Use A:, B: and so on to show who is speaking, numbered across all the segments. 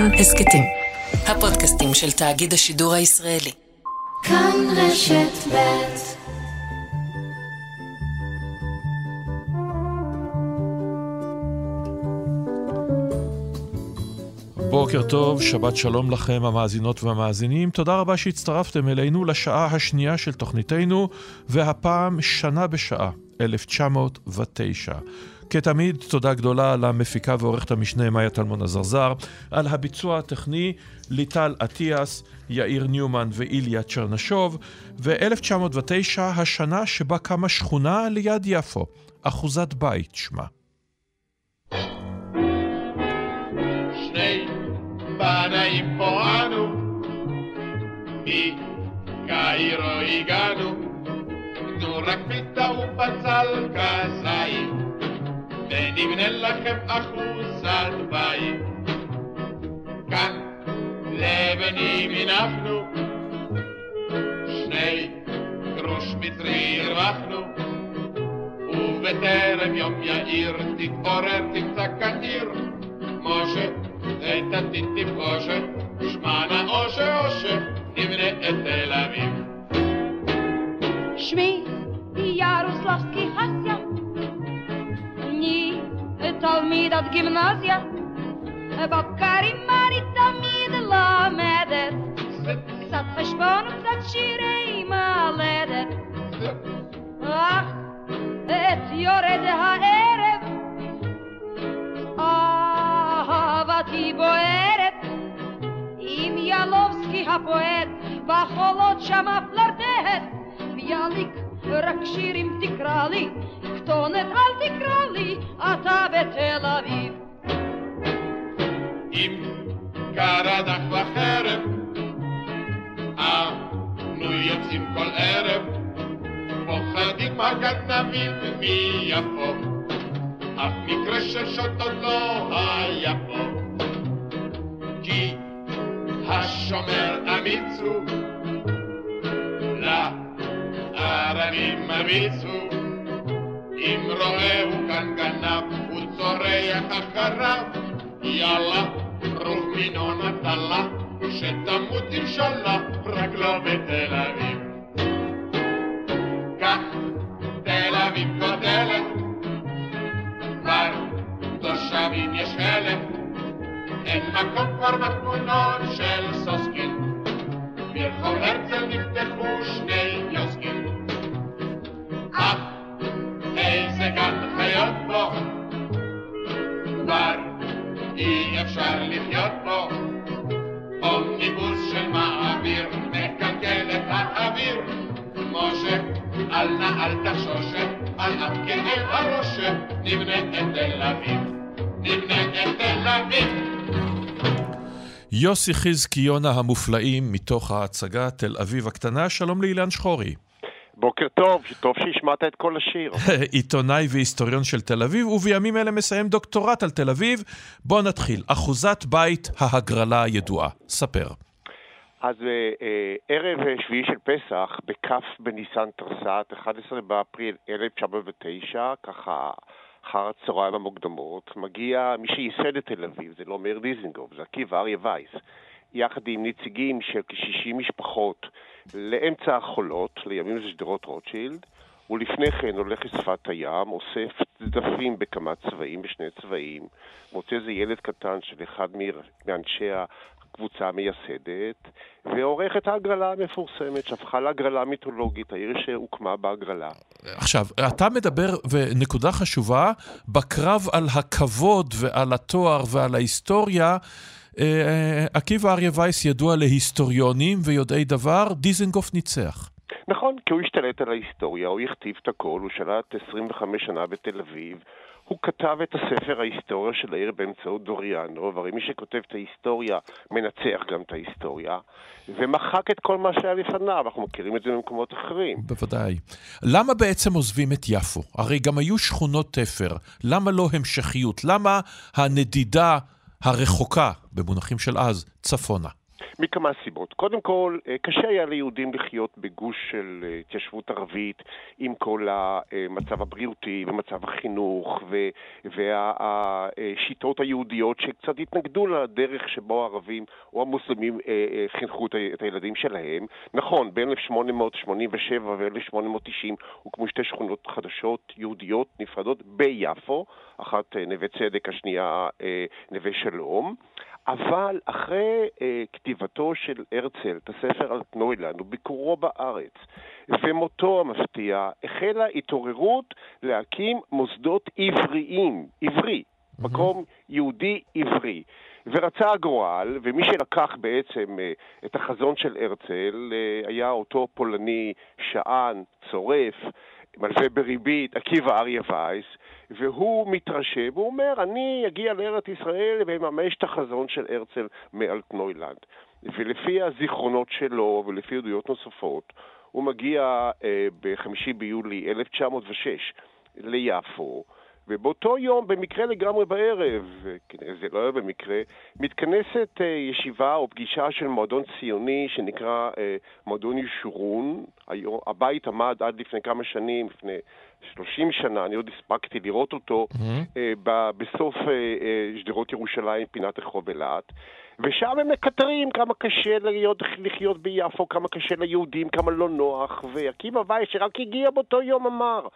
A: כאן הסכתים. הפודקאסטים של תאגיד השידור הישראלי. כאן רשת ב' בוקר טוב, שבת שלום לכם המאזינות והמאזינים. תודה רבה שהצטרפתם אלינו לשעה השנייה של תוכניתנו, והפעם שנה בשעה, 1909. כתמיד, תודה גדולה למפיקה ועורכת המשנה מאיה טלמון עזרזר, על הביצוע הטכני ליטל אטיאס, יאיר ניומן ואיליה צ'רנשוב, ו-1909, השנה שבה קמה שכונה ליד יפו, אחוזת בית שמה.
B: שני בנאים פה אנו, מקהירו הגענו, תנו רק פיתה ובצל כזית. ונבנה לכם אחוזת בית. כאן לבנים הנחנו, שני גרוש מצרי הרווחנו, ובטרם יום יאיר תתעורר תמצא כאן עיר, משה את עתיד תפגושה, שמע אושה אושה, נבנה את תל אביב.
C: שמי ירוסלבסקי חסיה אני תלמידת גימנזיה, בבקרים אני תמיד לומדת, קצת חשבון וקצת שירי מלדת. אך את יורד הערב, אהבתי בוערת, עם ילובסקי הפועט, בחולות שמה פלרטט, ביאליק רק שירים תקרא לי, כתונת אל תקרא לי, אתה בתל אביב.
B: אם קרדך וחרב, אנו יוצאים כל ערב, פוחדים הגנבים מיפו, אף מקרה של שוט עוד לא היה פה. כי השומר אמיץ הוא, לערבים מרביצו, אם רואהו כאן גנב, הוא צורח אחריו, יאללה, רוב מינו נטלה, שתמות אינשאללה, רק לא בתל אביב. כך תל אביב גודלת, כבר תושבים יש אלף, אין מקום כבר בתמונות של סוסקין, ברחוב הרצל נפתחו שני קיוסקים. אך איזה גן חיות בו, כבר אי אפשר לחיות בו. אומניבוס של מעביר מקלקל את האוויר. משה, אל נא אל תחשוש, אל אף כאב הראש, נבנה את תל אביב, נבנה את תל אביב.
A: יוסי חזקיונה המופלאים מתוך ההצגה תל אביב הקטנה, שלום לאילן שחורי.
D: בוקר טוב, טוב שהשמעת את כל השיר.
A: עיתונאי והיסטוריון של תל אביב, ובימים אלה מסיים דוקטורט על תל אביב. בוא נתחיל. אחוזת בית ההגרלה הידועה. ספר.
D: אז אה, ערב שביעי של פסח, בכ' בניסן תרס"ט, 11 באפריל 1909, ככה אחר הצהריים המוקדמות, מגיע מי שייסד את תל אביב, זה לא מאיר דיזנגוף, זה עקיבא אריה וייס, יחד עם נציגים של כ-60 משפחות לאמצע החולות, לימים זה שדרות רוטשילד, ולפני כן הולך לשפת הים, אוסף דפים בכמה צבעים, בשני צבעים, מוצא איזה ילד קטן של אחד מאנשי הקבוצה המייסדת, ועורך את ההגרלה המפורסמת, שהפכה להגרלה מיתולוגית, העיר שהוקמה בהגרלה.
A: עכשיו, אתה מדבר, ונקודה חשובה, בקרב על הכבוד ועל התואר ועל ההיסטוריה, עקיבא אריה וייס ידוע להיסטוריונים ויודעי דבר, דיזנגוף ניצח.
D: נכון, כי הוא השתלט על ההיסטוריה, הוא הכתיב את הכל, הוא שלט 25 שנה בתל אביב, הוא כתב את הספר ההיסטוריה של העיר באמצעות דוריאנו, והרי מי שכותב את ההיסטוריה מנצח גם את ההיסטוריה, ומחק את כל מה שהיה לפניו, אנחנו מכירים את זה במקומות אחרים.
A: בוודאי. למה בעצם עוזבים את יפו? הרי גם היו שכונות תפר, למה לא המשכיות? למה הנדידה הרחוקה, במונחים של אז, צפונה?
D: מכמה סיבות. קודם כל, אה, קשה היה ליהודים לחיות בגוש של אה, התיישבות ערבית עם כל המצב הבריאותי ומצב החינוך והשיטות היהודיות שקצת התנגדו לדרך שבו הערבים או המוסלמים חינכו את הילדים שלהם. נכון, בין 1887 ו-1890 הוקמו שתי שכונות חדשות יהודיות נפרדות ביפו, אחת נווה צדק, השנייה נווה שלום. אבל אחרי אה, כתיבתו של הרצל את הספר על טנוילנד וביקורו בארץ ומותו המפתיע, החלה התעוררות להקים מוסדות עבריים, עברי, mm-hmm. מקום יהודי עברי. ורצה הגורל, ומי שלקח בעצם אה, את החזון של הרצל אה, היה אותו פולני שען, צורף, מלווה בריבית, עקיבא אריה וייס, והוא מתרשם, הוא אומר, אני אגיע לארץ ישראל ואממש את החזון של הרצל מאלטנוילנד. ולפי הזיכרונות שלו ולפי עדויות נוספות, הוא מגיע אה, ב-5 ביולי 1906 ליפו, ובאותו יום, במקרה לגמרי בערב, כנראה זה לא היה במקרה, מתכנסת אה, ישיבה או פגישה של מועדון ציוני שנקרא אה, מועדון ישורון. הבית עמד עד לפני כמה שנים, לפני 30 שנה, אני עוד הספקתי לראות אותו mm-hmm. בסוף שדרות ירושלים, פינת רחוב אילת. ושם הם מקטרים כמה קשה להיות, לחיות ביפו, כמה קשה ליהודים, כמה לא נוח, ועקיבא וייס שרק הגיע באותו יום אמר,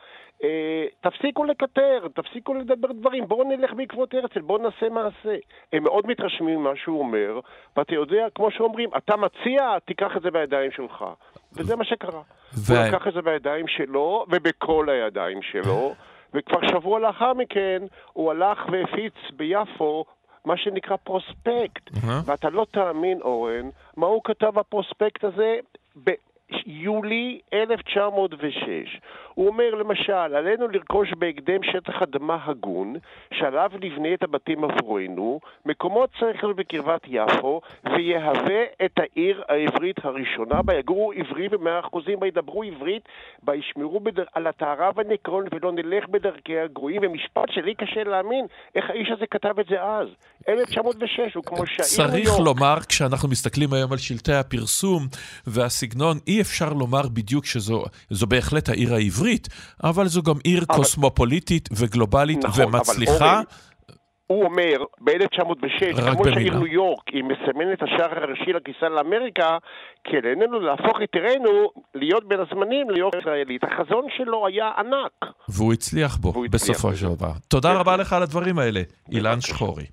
D: אה, תפסיקו לקטר, תפסיקו לדבר דברים, בואו נלך בעקבות הרצל, בואו נעשה מעשה. הם מאוד מתרשמים ממה שהוא אומר, ואתה יודע, כמו שאומרים, אתה מציע, תיקח את זה בידיים שלך. וזה מה שקרה. ו... הוא לקח את זה בידיים שלו, ובכל הידיים שלו. וכבר שבוע לאחר מכן הוא הלך והפיץ ביפו מה שנקרא פרוספקט. Uh-huh. ואתה לא תאמין, אורן, מה הוא כתב בפרוספקט הזה? ביולי 1906. הוא אומר למשל, עלינו לרכוש בהקדם שטח אדמה הגון, שעליו נבנה את הבתים עבורנו, מקומות צריך להיות בקרבת יפו, ויהווה את העיר העברית הראשונה, בה יגורו עברי במאה אחוזים, בה ידברו עברית, בה ישמרו בדר... על הטהרה והנקרון, ולא נלך בדרכי הגרועים, ומשפט שלי קשה להאמין איך האיש הזה כתב את זה אז. 1906, הוא כמו שהעיר
A: צריך היום... לומר, כשאנחנו מסתכלים היום על שלטי הפרסום והסגנון, אי אפשר לומר בדיוק שזו בהחלט העיר העברית. עברית, אבל זו גם עיר אבל... קוסמופוליטית וגלובלית נכון, ומצליחה.
D: הוא אומר, ב-1906, כמו שהעיר ניו יורק, היא מסמנת השער הראשי לכניסה לאמריקה, כן, עלינו להפוך את עירנו להיות בין הזמנים להיות ישראלית. החזון שלו היה ענק.
A: והוא הצליח בו, בסופו של דבר. תודה רבה לך על הדברים האלה, אילן שחורי.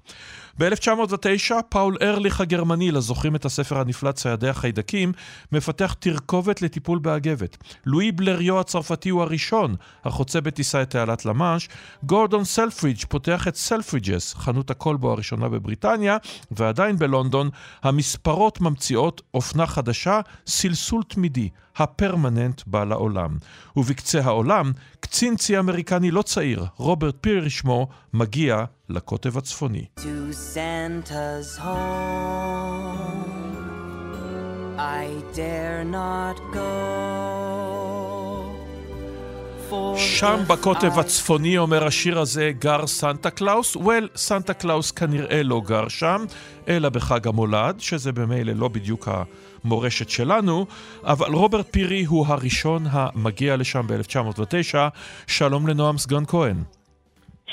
A: ב-1909 פאול ארליך הגרמני, לזוכרים את הספר הנפלא ציידי החיידקים, מפתח תרכובת לטיפול באגבת. לואי בלריו הצרפתי הוא הראשון החוצה בטיסה את תעלת למאנש. גורדון סלפרידג' פותח את סלפרידג'ס, חנות הכלבו הראשונה בבריטניה, ועדיין בלונדון המספרות ממציאות אופנה חדשה, סלסול תמידי, הפרמננט בא לעולם. ובקצה העולם, קצין צי אמריקני לא צעיר, רוברט פירי שמו, מגיע לקוטב הצפוני. שם בקוטב הצפוני, אומר השיר הזה, גר סנטה קלאוס. well, סנטה קלאוס כנראה לא גר שם, אלא בחג המולד, שזה במילא לא בדיוק המורשת שלנו, אבל רוברט פירי הוא הראשון המגיע לשם ב-1909. שלום לנועם סגן כהן.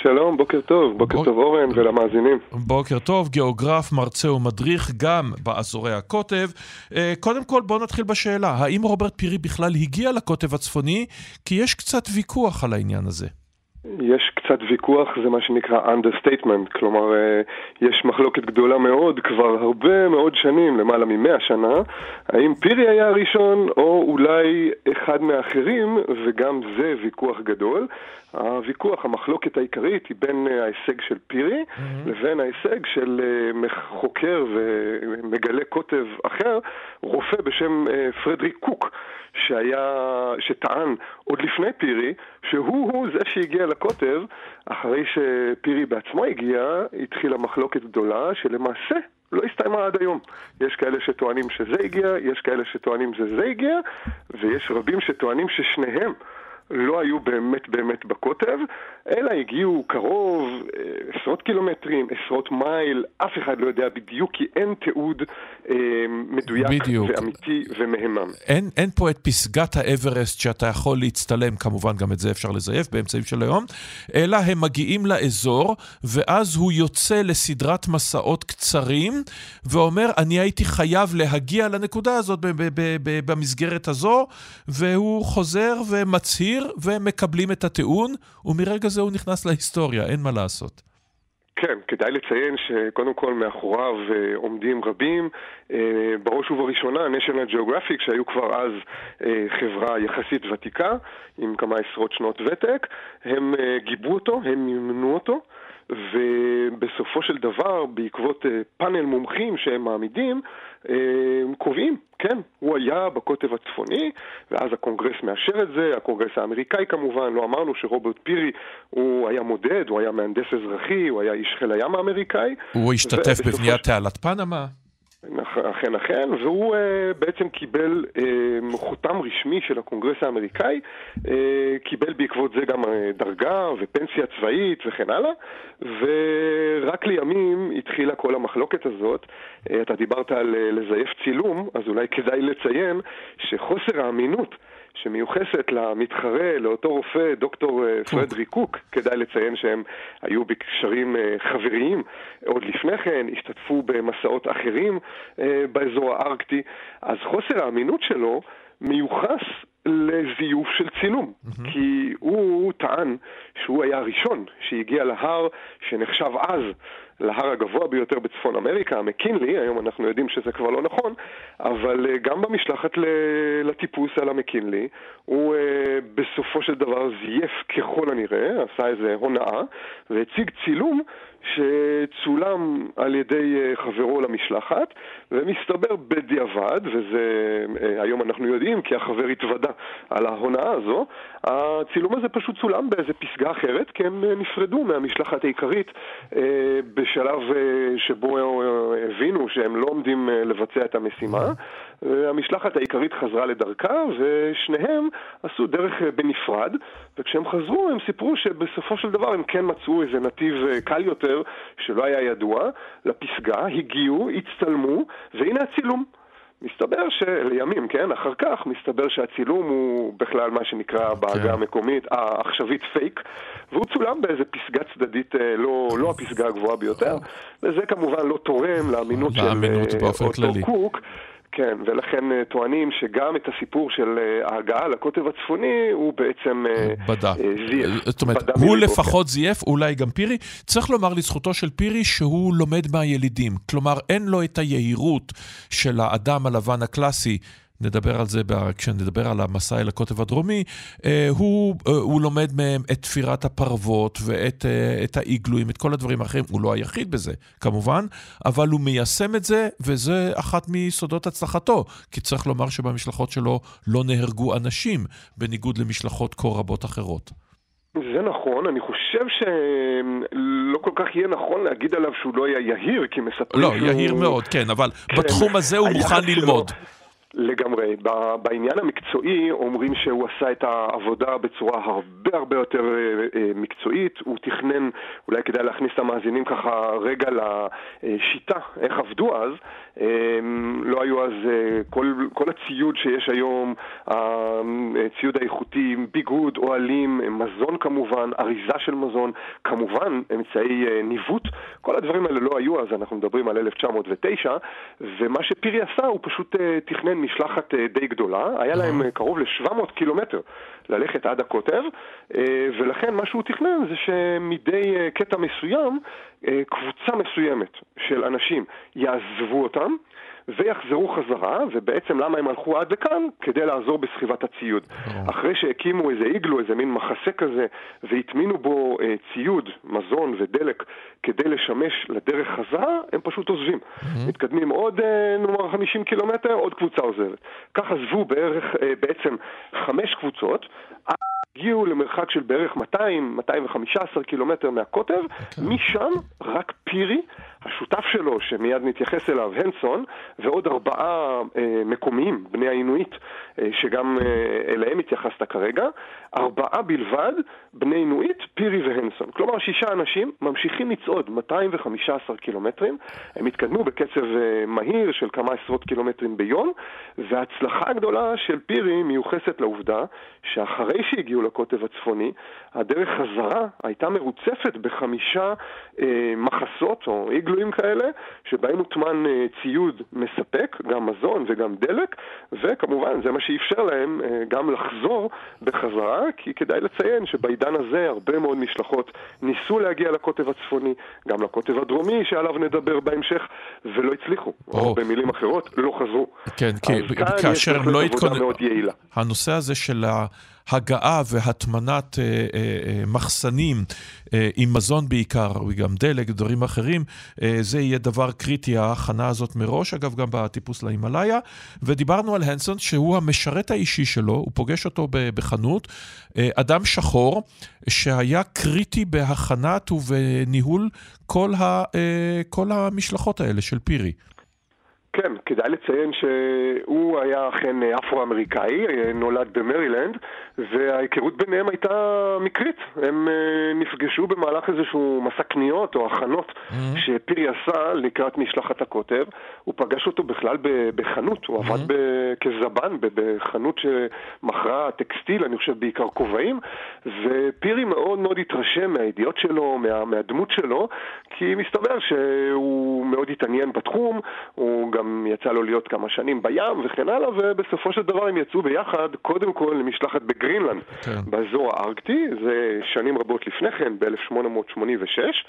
E: שלום, בוקר טוב, בוקר ב... טוב אורן ולמאזינים.
A: בוקר טוב, גיאוגרף, מרצה ומדריך גם באזורי הקוטב. אה, קודם כל בואו נתחיל בשאלה, האם רוברט פירי בכלל הגיע לקוטב הצפוני? כי יש קצת ויכוח על העניין הזה.
E: יש קצת ויכוח, זה מה שנקרא understatement, כלומר אה, יש מחלוקת גדולה מאוד כבר הרבה מאוד שנים, למעלה ממאה שנה, האם פירי היה הראשון או אולי אחד מהאחרים, וגם זה ויכוח גדול. הוויכוח, המחלוקת העיקרית היא בין אה, ההישג של פירי mm-hmm. לבין ההישג של אה, חוקר ומגלה קוטב אחר, רופא בשם פרדריק קוק. שהיה, שטען עוד לפני פירי, שהוא-הוא זה שהגיע לקוטב, אחרי שפירי בעצמו הגיע, התחילה מחלוקת גדולה, שלמעשה לא הסתיימה עד היום. יש כאלה שטוענים שזה הגיע, יש כאלה שטוענים שזה הגיע, ויש רבים שטוענים ששניהם לא היו באמת באמת בקוטב, אלא הגיעו קרוב, אה, עשרות קילומטרים, עשרות מייל, אף אחד לא יודע בדיוק, כי אין תיעוד אה, מדויק בדיוק. ואמיתי ומהימם.
A: אין, אין פה את פסגת האברסט שאתה יכול להצטלם, כמובן גם את זה אפשר לזייף באמצעים של היום, אלא הם מגיעים לאזור, ואז הוא יוצא לסדרת מסעות קצרים, ואומר, אני הייתי חייב להגיע לנקודה הזאת במסגרת הזו, והוא חוזר ומצהיר, ומקבלים את הטיעון, ומרגע זה הוא נכנס להיסטוריה, אין מה לעשות.
E: כן, כדאי לציין שקודם כל מאחוריו אה, עומדים רבים, אה, בראש ובראשונה national geographic שהיו כבר אז אה, חברה יחסית ותיקה עם כמה עשרות שנות ותק, הם גיבו אותו, הם מימנו אותו ובסופו של דבר, בעקבות פאנל מומחים שהם מעמידים, קובעים, כן, הוא היה בקוטב הצפוני, ואז הקונגרס מאשר את זה, הקונגרס האמריקאי כמובן, לא אמרנו שרוברט פירי הוא היה מודד, הוא היה מהנדס אזרחי, הוא היה איש חיל הים האמריקאי.
A: הוא השתתף בבניית תעלת פנמה.
E: אכן אכן, והוא uh, בעצם קיבל uh, חותם רשמי של הקונגרס האמריקאי, uh, קיבל בעקבות זה גם uh, דרגה ופנסיה צבאית וכן הלאה, ורק לימים התחילה כל המחלוקת הזאת. Uh, אתה דיברת על uh, לזייף צילום, אז אולי כדאי לציין שחוסר האמינות שמיוחסת למתחרה, לאותו רופא, דוקטור אה, פרדרי קוק, כדאי לציין שהם היו בקשרים אה, חבריים. עוד לפני כן, השתתפו במסעות אחרים אה, באזור הארקטי, אז חוסר האמינות שלו מיוחס לזיוף של צילום, mm-hmm. כי הוא, טען שהוא היה הראשון שהגיע להר שנחשב אז להר הגבוה ביותר בצפון אמריקה, המקינלי, היום אנחנו יודעים שזה כבר לא נכון, אבל אה, גם במשלחת לטיפוס על המקינלי, הוא אה, בסופו של דבר זייף ככל הנראה, עשה איזה הונאה, והציג צילום שצולם על ידי אה, חברו למשלחת, ומסתבר בדיעבד, וזה היום אנחנו יודעים כי החבר התוודה על ההונאה הזו, הצילום הזה פשוט צולם באיזה פסגה אחרת, כי הם נפרדו מהמשלחת העיקרית בשלב אה, שבו אה, הבינו שהם לא עומדים אה, לבצע את המשימה. המשלחת העיקרית חזרה לדרכה, ושניהם עשו דרך בנפרד, וכשהם חזרו הם סיפרו שבסופו של דבר הם כן מצאו איזה נתיב קל יותר, שלא היה ידוע, לפסגה, הגיעו, הצטלמו, והנה הצילום. מסתבר שלימים, כן, אחר כך, מסתבר שהצילום הוא בכלל מה שנקרא בעגה כן. המקומית העכשווית פייק, והוא צולם באיזה פסגה צדדית, אה, לא, לא הפסגה הגבוהה ביותר, וזה כמובן לא תורם לאמינות של אה, אותו קוק. כן, ולכן אה, טוענים שגם את הסיפור של אה, ההגעה לקוטב הצפוני הוא בעצם אה,
A: בדה. זייף. זאת אומרת, הוא לפחות כן. זייף, אולי גם פירי. צריך לומר לזכותו של פירי שהוא לומד מהילידים. כלומר, אין לו את היהירות של האדם הלבן הקלאסי. נדבר על זה כשנדבר על המסע אל הקוטב הדרומי, אה, הוא, אה, הוא לומד מהם את תפירת הפרוות ואת אה, את האיגלויים, את כל הדברים האחרים. הוא לא היחיד בזה, כמובן, אבל הוא מיישם את זה, וזה אחת מיסודות הצלחתו. כי צריך לומר שבמשלחות שלו לא נהרגו אנשים, בניגוד למשלחות כה רבות אחרות.
E: זה נכון, אני חושב שלא כל כך יהיה נכון להגיד עליו שהוא לא היה יהיר, כי מספרים
A: לא, שהוא... לא, יהיר מאוד, כן, אבל כן, בתחום הזה הוא מוכן ללמוד. שלו...
E: לגמרי. בעניין המקצועי אומרים שהוא עשה את העבודה בצורה הרבה הרבה יותר אה, אה, מקצועית. הוא תכנן, אולי כדאי להכניס את המאזינים ככה רגע לשיטה, איך עבדו אז. אמ, לא היו אז אה, כל, כל הציוד שיש היום, הציוד האיכותי, ביגוד, אוהלים, מזון כמובן, אריזה של מזון, כמובן אמצעי ניווט. כל הדברים האלה לא היו אז, אנחנו מדברים על 1909, ומה שפירי עשה הוא פשוט תכנן משלחת אה, די גדולה, היה להם אה, קרוב ל-700 קילומטר ללכת עד הקוטב, אה, ולכן מה שהוא תכנן זה שמדי קטע מסוים, קבוצה מסוימת של אנשים יעזבו אותם, ויחזרו חזרה, ובעצם למה הם הלכו עד לכאן? כדי לעזור בסחיבת הציוד. אחרי שהקימו איזה איגלו, איזה מין מחסה כזה, והטמינו בו אה, ציוד, מזון ודלק כדי לשמש לדרך חזרה, הם פשוט עוזבים. מתקדמים עוד, אה, נאמר, 50 קילומטר, עוד קבוצה עוזבת. כך עזבו בערך, אה, בעצם חמש קבוצות. הגיעו למרחק של בערך 200-215 קילומטר מהקוטב, okay. אוקיי. משם רק פירי השותף שלו, שמיד נתייחס אליו, הנסון, ועוד ארבעה אה, מקומיים, בני האינואיט, אה, שגם אה, אליהם התייחסת כרגע, ארבעה בלבד, בני אינואיט, פירי והנסון. כלומר, שישה אנשים ממשיכים לצעוד 215 קילומטרים, הם התקדמו בקצב אה, מהיר של כמה עשרות קילומטרים ביום, וההצלחה הגדולה של פירי מיוחסת לעובדה שאחרי שהגיעו לקוטב הצפוני, הדרך חזרה הייתה מרוצפת בחמישה אה, מחסות או איגלויים כאלה, שבהם הוטמן אה, ציוד מספק, גם מזון וגם דלק, וכמובן זה מה שאפשר להם אה, גם לחזור בחזרה, כי כדאי לציין שבעידן הזה הרבה מאוד משלחות ניסו להגיע לקוטב הצפוני, גם לקוטב הדרומי שעליו נדבר בהמשך, ולא הצליחו, או, או במילים אחרות, לא חזרו.
A: כן, כן, כאשר הם לא התכוננו... הנושא הזה של ה... הגעה והטמנת אה, אה, אה, מחסנים אה, עם מזון בעיקר, וגם דלק, דברים אחרים, אה, זה יהיה דבר קריטי, ההכנה הזאת מראש, אגב, גם בטיפוס להימאליה. ודיברנו על הנסון, שהוא המשרת האישי שלו, הוא פוגש אותו בחנות, אה, אדם שחור, שהיה קריטי בהכנת ובניהול כל, ה, אה, כל המשלחות האלה של פירי.
E: כן, כדאי לציין שהוא היה אכן אפרו-אמריקאי, נולד במרילנד, וההיכרות ביניהם הייתה מקרית. הם אה, נפגשו במהלך איזשהו מסע קניות או הכנות mm-hmm. שפירי עשה לקראת משלחת הקוטב. הוא פגש אותו בכלל בחנות, הוא mm-hmm. עבד כזבן בחנות שמכרה טקסטיל, אני חושב בעיקר כובעים, ופירי מאוד מאוד התרשם מהידיעות שלו, מה, מהדמות שלו, כי מסתבר שהוא מאוד התעניין בתחום, הוא גם יצא לו להיות כמה שנים בים וכן הלאה, ובסופו של דבר הם יצאו ביחד, קודם כל למשלחת בגרינלנד, כן. באזור הארקטי, זה שנים רבות לפני כן, ב-1886.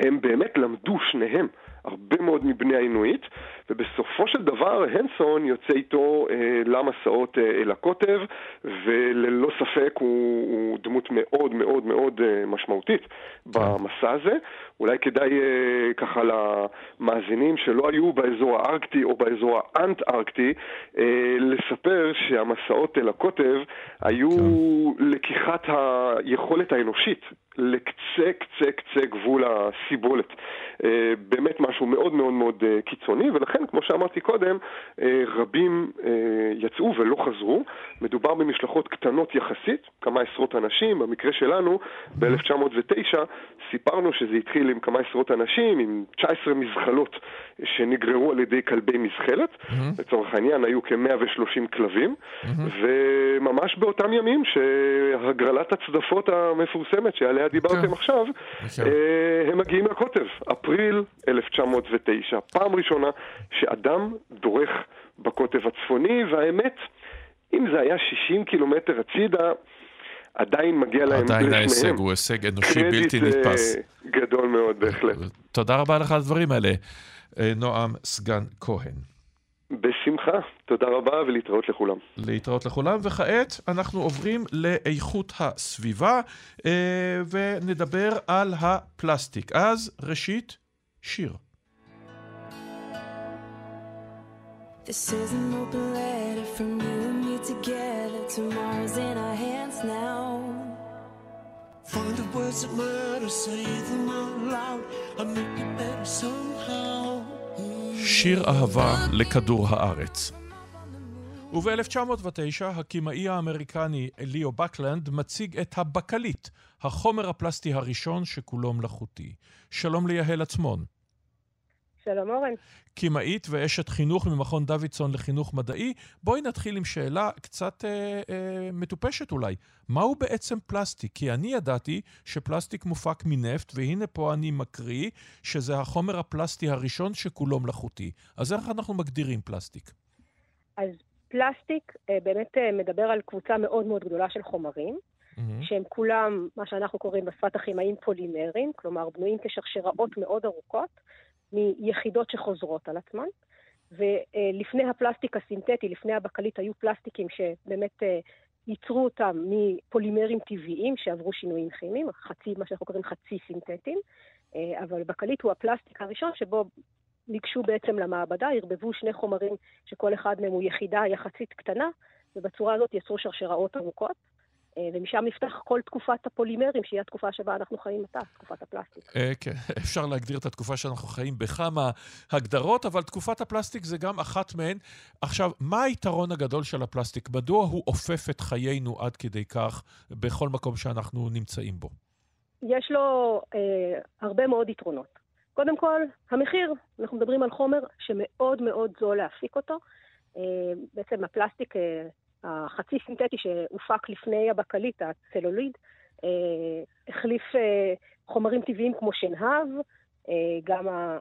E: הם באמת למדו שניהם הרבה מאוד מבני האינואיט, ובסופו של דבר הנסון יוצא איתו אה, למסעות אה, אל הקוטב, וללא ספק הוא, הוא דמות מאוד מאוד מאוד אה, משמעותית כן. במסע הזה. אולי כדאי אה, ככה למאזינים שלא היו באזור הארקטי או באזור האנט-ארקטי, אה, לספר שהמסעות אל הקוטב היו כן. לקיחת היכולת האנושית לקצה קצה קצה גבול הסיבולת. אה, באמת משהו מאוד מאוד מאוד אה, קיצוני, ולכן, כמו שאמרתי קודם, אה, רבים יצאו ולא חזרו. מדובר במשלחות קטנות יחסית, כמה עשרות אנשים. במקרה שלנו, ב-1909, סיפרנו שזה התחיל עם כמה עשרות אנשים, עם 19 מזחלות שנגררו על ידי כלבי מזחלת. לצורך העניין, היו כ-130 כלבים, וממש באותם ימים שהגרלת הצדפות המפורסמת שעליה דיברתם. עכשיו, כן. הם מגיעים לקוטב. אפריל 1909, פעם ראשונה שאדם דורך בקוטב הצפוני, והאמת, אם זה היה 60 קילומטר הצידה, עדיין מגיע להם לשניהם.
A: עדיין ההישג הוא הישג אנושי בלתי אה, נתפס.
E: גדול מאוד בהחלט.
A: תודה רבה לך על הדברים האלה, אה, נועם סגן כהן.
E: בשמחה, תודה רבה ולהתראות לכולם.
A: להתראות לכולם, וכעת אנחנו עוברים לאיכות הסביבה אה, ונדבר על הפלסטיק. אז ראשית, שיר. This is an open letter from you and me together. Tomorrow's in our hands now. Find the words that matter, say them out loud. I'll make it better somehow. שיר אהבה לכדור הארץ. וב-1909 הכימאי האמריקני ליאו בקלנד מציג את הבקליט, החומר הפלסטי הראשון שכולו מלאכותי. שלום ליהל עצמון.
F: שלום אורן.
A: כימאית ואשת חינוך ממכון דוידסון לחינוך מדעי. בואי נתחיל עם שאלה קצת אה, אה, מטופשת אולי. מהו בעצם פלסטיק? כי אני ידעתי שפלסטיק מופק מנפט, והנה פה אני מקריא שזה החומר הפלסטי הראשון שכולו מלאכותי. אז איך אנחנו מגדירים פלסטיק?
F: אז פלסטיק אה, באמת אה, מדבר על קבוצה מאוד מאוד גדולה של חומרים. Mm-hmm. שהם כולם, מה שאנחנו קוראים בשפת הכימאים פולימרים, כלומר בנויים כשרשראות מאוד ארוכות, מיחידות שחוזרות על עצמן. ולפני הפלסטיק הסינתטי, לפני הבקלית, היו פלסטיקים שבאמת אה, ייצרו אותם מפולימרים טבעיים שעברו שינויים כימיים, חצי, מה שאנחנו קוראים חצי סינתטיים, אה, אבל בקליט הוא הפלסטיק הראשון שבו ניגשו בעצם למעבדה, ערבבו שני חומרים שכל אחד מהם הוא יחידה יחסית קטנה, ובצורה הזאת יצרו שרשראות ארוכות. ומשם נפתח כל תקופת הפולימרים, שהיא התקופה שבה אנחנו חיים עתה, תקופת הפלסטיק.
A: כן, אפשר להגדיר את התקופה שאנחנו חיים בכמה הגדרות, אבל תקופת הפלסטיק זה גם אחת מהן. עכשיו, מה היתרון הגדול של הפלסטיק? מדוע הוא אופף את חיינו עד כדי כך בכל מקום שאנחנו נמצאים בו?
F: יש לו אה, הרבה מאוד יתרונות. קודם כל, המחיר. אנחנו מדברים על חומר שמאוד מאוד זול להפיק אותו. אה, בעצם הפלסטיק אה, החצי סינתטי שהופק לפני הבקליט, הצלוליד, אה, החליף אה, חומרים טבעיים כמו שנהב, אה, גם, ה,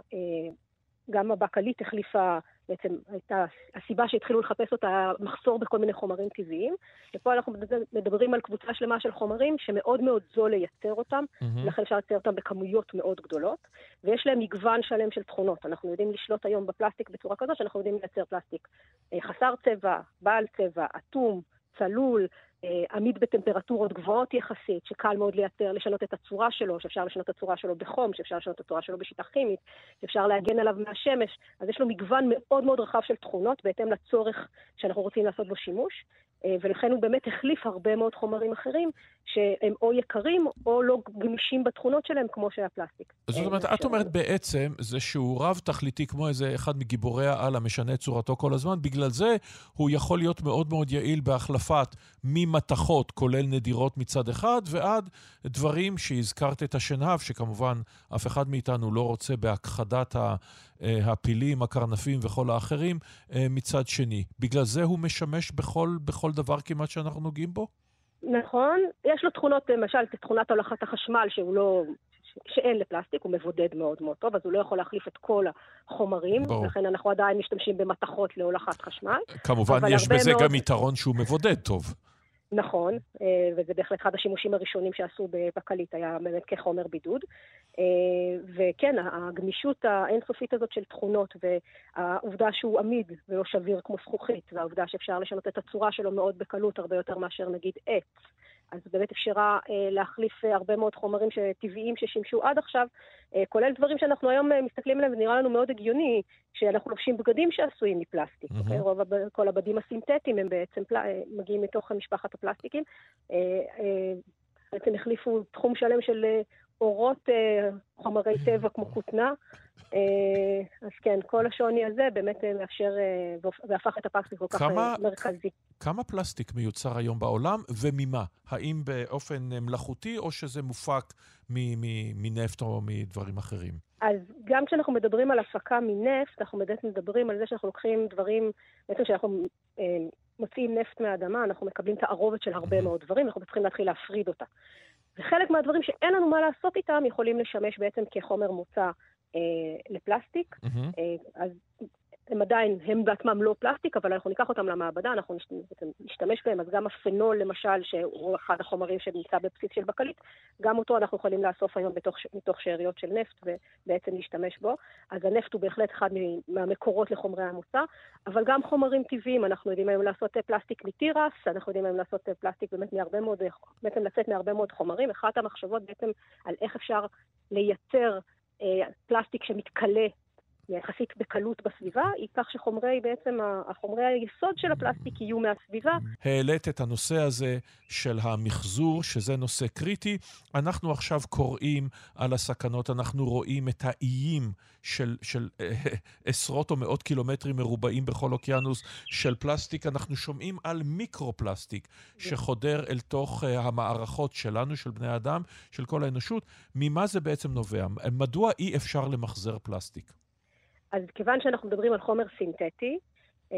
F: גם הבקליט החליפה בעצם הייתה הסיבה שהתחילו לחפש אותה מחסור בכל מיני חומרים טבעיים. ופה אנחנו מדברים על קבוצה שלמה של חומרים שמאוד מאוד זול לייצר אותם, mm-hmm. לכן אפשר לייצר אותם בכמויות מאוד גדולות, ויש להם מגוון שלם של תכונות. אנחנו יודעים לשלוט היום בפלסטיק בצורה כזו שאנחנו יודעים לייצר פלסטיק אה, חסר צבע, בעל צבע, אטום, צלול, אה, עמיד בטמפרטורות גבוהות יחסית, שקל מאוד לייצר, לשנות את הצורה שלו, שאפשר לשנות את הצורה שלו בחום, שאפשר לשנות את הצורה שלו בשיטה כימית, שאפשר להגן עליו מהשמש. אז יש לו מגוון מאוד מאוד רחב של תכונות בהתאם לצורך שאנחנו רוצים לעשות בו שימוש. אה, ולכן הוא באמת החליף הרבה מאוד חומרים אחרים שהם או יקרים או לא גמישים בתכונות שלהם כמו שהפלסטיק.
A: זאת אומרת, את אומרת בעצם זה שהוא רב-תכליתי כמו איזה אחד מגיבורי העל המשנה את צורתו כל הזמן, בגלל זה הוא יכול להיות מאוד מאוד יעיל בהחלפת ממתכות, כולל נדירות מצד אחד, ועד דברים שהזכרת את השנהב, שכמובן אף אחד מאיתנו לא רוצה בהכחדת ה... אה, הפילים, הקרנפים וכל האחרים אה, מצד שני. בגלל זה הוא משמש בכל, בכל דבר כמעט שאנחנו נוגעים בו?
F: נכון. יש לו תכונות, למשל, תכונת הולכת החשמל, שהוא לא... שאין לפלסטיק, הוא מבודד מאוד מאוד טוב, אז הוא לא יכול להחליף את כל החומרים, ברור. לכן אנחנו עדיין משתמשים במתכות להולכת חשמל.
A: כמובן, יש בזה מאוד... גם יתרון שהוא מבודד טוב.
F: נכון, אה, וזה בהחלט אחד השימושים הראשונים שעשו בקליט, היה באמת כחומר בידוד. אה, וכן, הגמישות האינסופית הזאת של תכונות, והעובדה שהוא עמיד ולא שביר כמו זכוכית, והעובדה שאפשר לשנות את הצורה שלו מאוד בקלות, הרבה יותר מאשר נגיד עץ. אז באמת אפשרה אה, להחליף אה, הרבה מאוד חומרים טבעיים ששימשו עד עכשיו, אה, כולל דברים שאנחנו היום מסתכלים עליהם ונראה לנו מאוד הגיוני, שאנחנו לובשים בגדים שעשויים מפלסטיק. Mm-hmm. Okay? רוב כל הבדים הסינתטיים הם בעצם פל... מגיעים מתוך משפחת הפלסטיקים. בעצם החליפו תחום שלם של אורות חומרי טבע כמו כותנה. אה, אז כן, כל השוני הזה באמת אה, מאפשר והפך את הפלסטיק כל כך מרכזי.
A: כמה פלסטיק מיוצר היום בעולם וממה? האם באופן מלאכותי או שזה מופק מנפט או מדברים אחרים?
F: אז גם כשאנחנו מדברים על הפקה מנפט, אנחנו בעצם מדברים על זה שאנחנו לוקחים דברים, בעצם כשאנחנו מוציאים נפט מהאדמה, אנחנו מקבלים תערובת של הרבה מאוד דברים, אנחנו צריכים להתחיל להפריד אותה. וחלק מהדברים שאין לנו מה לעשות איתם יכולים לשמש בעצם כחומר מוצא אה, לפלסטיק. Mm-hmm. אה, אז הם עדיין, הם בעצמם לא פלסטיק, אבל אנחנו ניקח אותם למעבדה, אנחנו נשתמש בהם, אז גם הפנול למשל, שהוא אחד החומרים שנמצא בבסיס של בקליט, גם אותו אנחנו יכולים לאסוף היום בתוך, מתוך שאריות של נפט ובעצם להשתמש בו. אז הנפט הוא בהחלט אחד מהמקורות לחומרי המוצא, אבל גם חומרים טבעיים, אנחנו יודעים היום לעשות פלסטיק מתירס, אנחנו יודעים היום לעשות פלסטיק באמת מהרבה מאוד, בעצם לצאת מהרבה מאוד חומרים. אחת המחשבות בעצם על איך אפשר לייצר אה, פלסטיק שמתכלה יחסית בקלות בסביבה, היא כך שחומרי, בעצם החומרי היסוד של הפלסטיק יהיו מהסביבה.
A: העלית את הנושא הזה של המחזור, שזה נושא קריטי. אנחנו עכשיו קוראים על הסכנות, אנחנו רואים את האיים של, של אה, עשרות או מאות קילומטרים מרובעים בכל אוקיינוס של פלסטיק. אנחנו שומעים על מיקרו-פלסטיק שחודר אל תוך אה, המערכות שלנו, של בני אדם, של כל האנושות. ממה זה בעצם נובע? מדוע אי אפשר למחזר פלסטיק?
F: אז כיוון שאנחנו מדברים על חומר סינתטי, אה,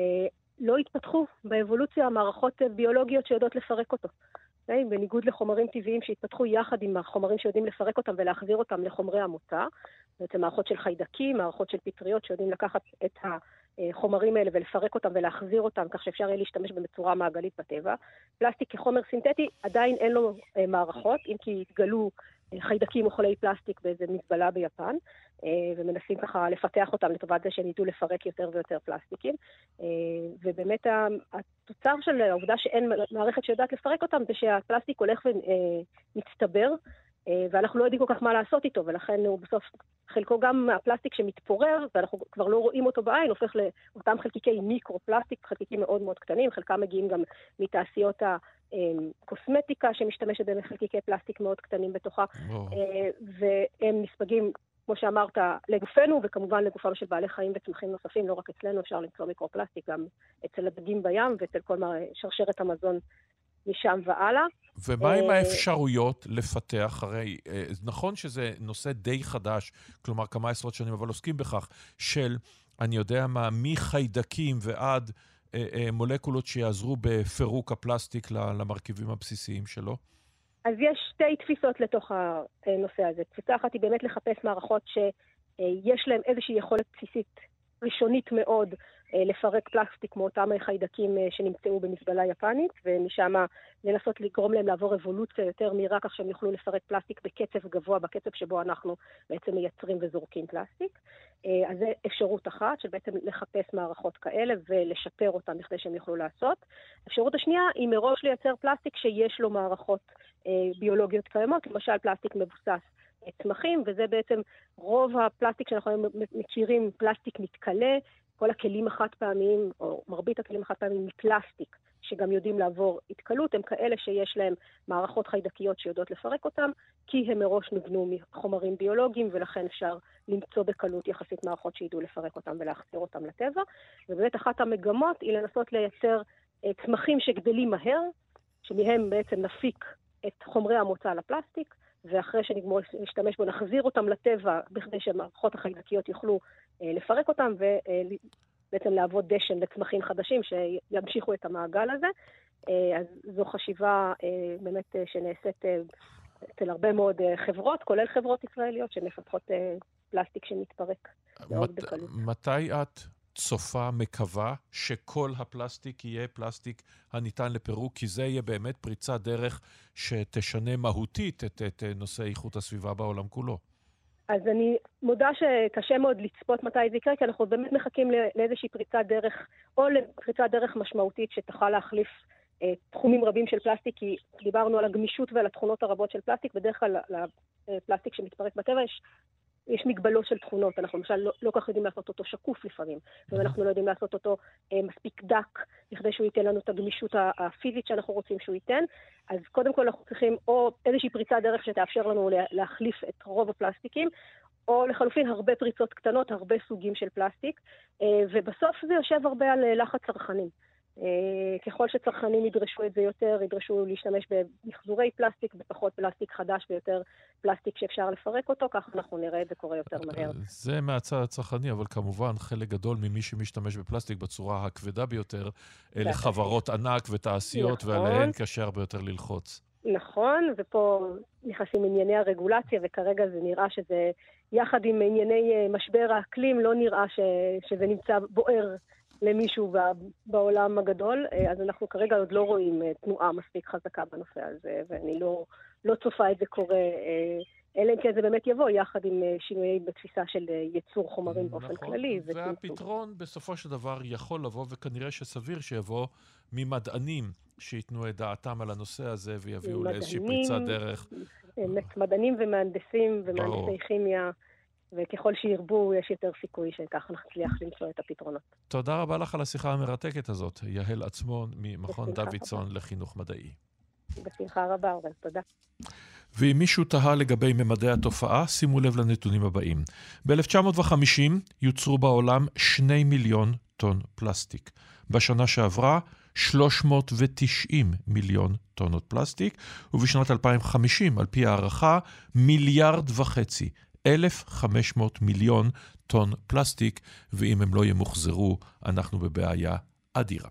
F: לא התפתחו באבולוציה מערכות ביולוגיות שיודעות לפרק אותו. אוקיי? בניגוד לחומרים טבעיים שהתפתחו יחד עם החומרים שיודעים לפרק אותם ולהחזיר אותם לחומרי המוצא, בעצם מערכות של חיידקים, מערכות של פטריות שיודעים לקחת את החומרים האלה ולפרק אותם ולהחזיר אותם כך שאפשר יהיה להשתמש בצורה מעגלית בטבע. פלסטיק כחומר סינתטי עדיין אין לו אה, מערכות, אם כי התגלו אה, חיידקים או חולי פלסטיק באיזה מזבלה ביפן. אה, ומנסים ככה לפתח אותם לטובת זה שהם ידעו לפרק יותר ויותר פלסטיקים. אה, ובאמת התוצר של העובדה שאין מערכת שיודעת לפרק אותם זה שהפלסטיק הולך ומצטבר אה, ואנחנו לא יודעים כל כך מה לעשות איתו, ולכן הוא בסוף, חלקו גם הפלסטיק שמתפורר, ואנחנו כבר לא רואים אותו בעין, הופך לאותם חלקיקי מיקרו-פלסטיק, חלקיקים מאוד מאוד קטנים, חלקם מגיעים גם מתעשיות הקוסמטיקה שמשתמשת בחלקיקי פלסטיק מאוד קטנים בתוכה, oh. והם נספגים כמו שאמרת, לגופנו, וכמובן לגופם של בעלי חיים וצמחים נוספים, לא רק אצלנו, אפשר למצוא מיקרופלסטיק גם אצל הדגים בים ואצל כל שרשרת המזון משם והלאה.
A: ומה עם אה, האפשרויות לפתח? הרי אה, נכון שזה נושא די חדש, כלומר כמה עשרות שנים, אבל עוסקים בכך, של, אני יודע מה, מחיידקים ועד אה, מולקולות שיעזרו בפירוק הפלסטיק למרכיבים הבסיסיים שלו?
F: אז יש שתי תפיסות לתוך הנושא הזה. תפיסה אחת היא באמת לחפש מערכות שיש להן איזושהי יכולת בסיסית ראשונית מאוד לפרק פלסטיק מאותם חיידקים אה, שנמצאו במזבלה יפנית, ומשם לנסות לגרום להם לעבור אבולוציה יותר מהירה, כך שהם יוכלו לפרק פלסטיק בקצב גבוה, בקצב שבו אנחנו בעצם מייצרים וזורקים פלסטיק. אה, אז זו אפשרות אחת, של בעצם לחפש מערכות כאלה ולשפר אותן בכדי שהם יוכלו לעשות. האפשרות השנייה היא מראש לייצר פלסטיק שיש לו מערכות ביולוגיות קיימות, למשל פלסטיק מבוסס צמחים, וזה בעצם רוב הפלסטיק שאנחנו מכירים, פלסטיק מתכלה, כל הכלים החד פעמיים, או מרבית הכלים החד פעמיים מפלסטיק, שגם יודעים לעבור התכלות, הם כאלה שיש להם מערכות חיידקיות שיודעות לפרק אותם, כי הם מראש נבנו מחומרים ביולוגיים, ולכן אפשר למצוא בקלות יחסית מערכות שידעו לפרק אותם ולהחזיר אותם לטבע. ובאמת אחת המגמות היא לנסות לייצר אה, צמחים שגדלים מהר, שמהם בעצם נפיק את חומרי המוצא לפלסטיק, ואחרי שנגמור להשתמש בו, נחזיר אותם לטבע בכדי שהמערכות החיידקיות יוכלו לפרק אותם ובעצם אה, להוות דשן לצמחים חדשים שימשיכו את המעגל הזה. אה, אז זו חשיבה אה, באמת אה, שנעשית אה, אצל הרבה מאוד אה, חברות, כולל חברות ישראליות שמפתחות אה, פלסטיק שמתפרק מאוד בקלות.
A: מתי את צופה, מקווה, שכל הפלסטיק יהיה פלסטיק הניתן לפירוק, כי זה יהיה באמת פריצת דרך שתשנה מהותית את, את נושא איכות הסביבה בעולם כולו.
F: אז אני מודה שקשה מאוד לצפות מתי זה יקרה, כי אנחנו באמת מחכים לאיזושהי פריצת דרך, או לפריצת דרך משמעותית שתוכל להחליף אה, תחומים רבים של פלסטיק, כי דיברנו על הגמישות ועל התכונות הרבות של פלסטיק, בדרך כלל לפלסטיק שמתפרק בטבע יש יש מגבלות של תכונות, אנחנו למשל לא, לא כך יודעים לעשות אותו שקוף לפעמים, ואנחנו לא יודעים לעשות אותו אה, מספיק דק, בכדי שהוא ייתן לנו את הגמישות הפיזית שאנחנו רוצים שהוא ייתן. אז קודם כל אנחנו צריכים או איזושהי פריצת דרך שתאפשר לנו להחליף את רוב הפלסטיקים, או לחלופין הרבה פריצות קטנות, הרבה סוגים של פלסטיק, אה, ובסוף זה יושב הרבה על אה, לחץ צרכנים. אה, ככל שצרכנים ידרשו את זה יותר, ידרשו להשתמש במחזורי פלסטיק, בפחות פלסטיק חדש ויותר פלסטיק שאפשר לפרק אותו, כך אנחנו נראה את זה קורה יותר מהר.
A: זה מהצד הצרכני, אבל כמובן חלק גדול ממי שמשתמש בפלסטיק בצורה הכבדה ביותר, אלה חברות ענק ותעשיות, נכון. ועליהן קשה הרבה יותר ללחוץ.
F: נכון, ופה נכנסים ענייני הרגולציה, וכרגע זה נראה שזה, יחד עם ענייני אה, משבר האקלים, לא נראה ש, שזה נמצא בוער למישהו בעולם הגדול, אה, אז אנחנו כרגע עוד לא רואים אה, תנועה מספיק חזקה בנושא הזה, ואני לא, לא צופה את זה קורה, אה, אלא אם כן זה באמת יבוא יחד עם שינויי בתפיסה של ייצור חומרים נכון, באופן כללי.
A: והפתרון בסופו של דבר יכול לבוא, וכנראה שסביר שיבוא ממדענים שייתנו את דעתם על הנושא הזה ויביאו לאיזושהי פריצת דרך.
F: מדענים ומהנדסים ומהנדסי כימיה. וככל שירבו, יש יותר סיכוי שכך נצליח למצוא את הפתרונות.
A: תודה רבה לך על השיחה המרתקת הזאת, יהל עצמון ממכון דוידסון רבה. לחינוך מדעי.
F: בשמחה רבה, אורן, תודה.
A: ואם מישהו תהה לגבי ממדי התופעה, שימו לב לנתונים הבאים. ב-1950 יוצרו בעולם 2 מיליון טון פלסטיק. בשנה שעברה, 390 מיליון טונות פלסטיק, ובשנת 2050, על פי הערכה, מיליארד וחצי. 1,500 מיליון טון פלסטיק, ואם הם לא ימוחזרו, אנחנו בבעיה אדירה.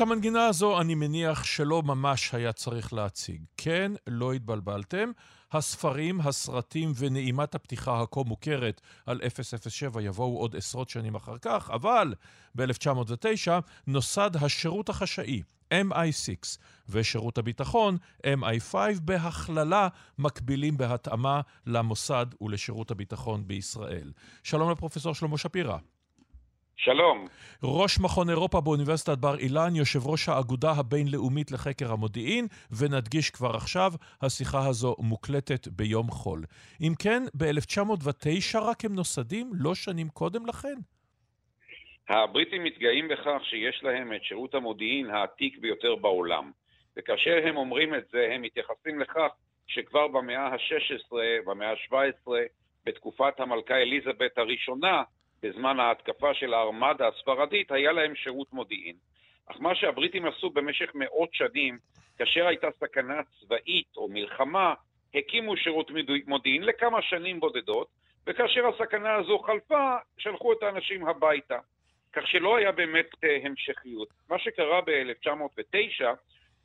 A: את המנגינה הזו אני מניח שלא ממש היה צריך להציג. כן, לא התבלבלתם. הספרים, הסרטים ונעימת הפתיחה הכה מוכרת על 007 יבואו עוד עשרות שנים אחר כך, אבל ב-1909 נוסד השירות החשאי, MI6, ושירות הביטחון, MI5, בהכללה מקבילים בהתאמה למוסד ולשירות הביטחון בישראל. שלום לפרופסור שלמה שפירא.
G: שלום.
A: ראש מכון אירופה באוניברסיטת בר אילן, יושב ראש האגודה הבינלאומית לחקר המודיעין, ונדגיש כבר עכשיו, השיחה הזו מוקלטת ביום חול. אם כן, ב-1909 רק הם נוסדים, לא שנים קודם לכן?
G: הבריטים מתגאים בכך שיש להם את שירות המודיעין העתיק ביותר בעולם. וכאשר הם אומרים את זה, הם מתייחסים לכך שכבר במאה ה-16, במאה ה-17, בתקופת המלכה אליזבת הראשונה, בזמן ההתקפה של הארמדה הספרדית, היה להם שירות מודיעין. אך מה שהבריטים עשו במשך מאות שנים, כאשר הייתה סכנה צבאית או מלחמה, הקימו שירות מודיעין לכמה שנים בודדות, וכאשר הסכנה הזו חלפה, שלחו את האנשים הביתה. כך שלא היה באמת אה, המשכיות. מה שקרה ב-1909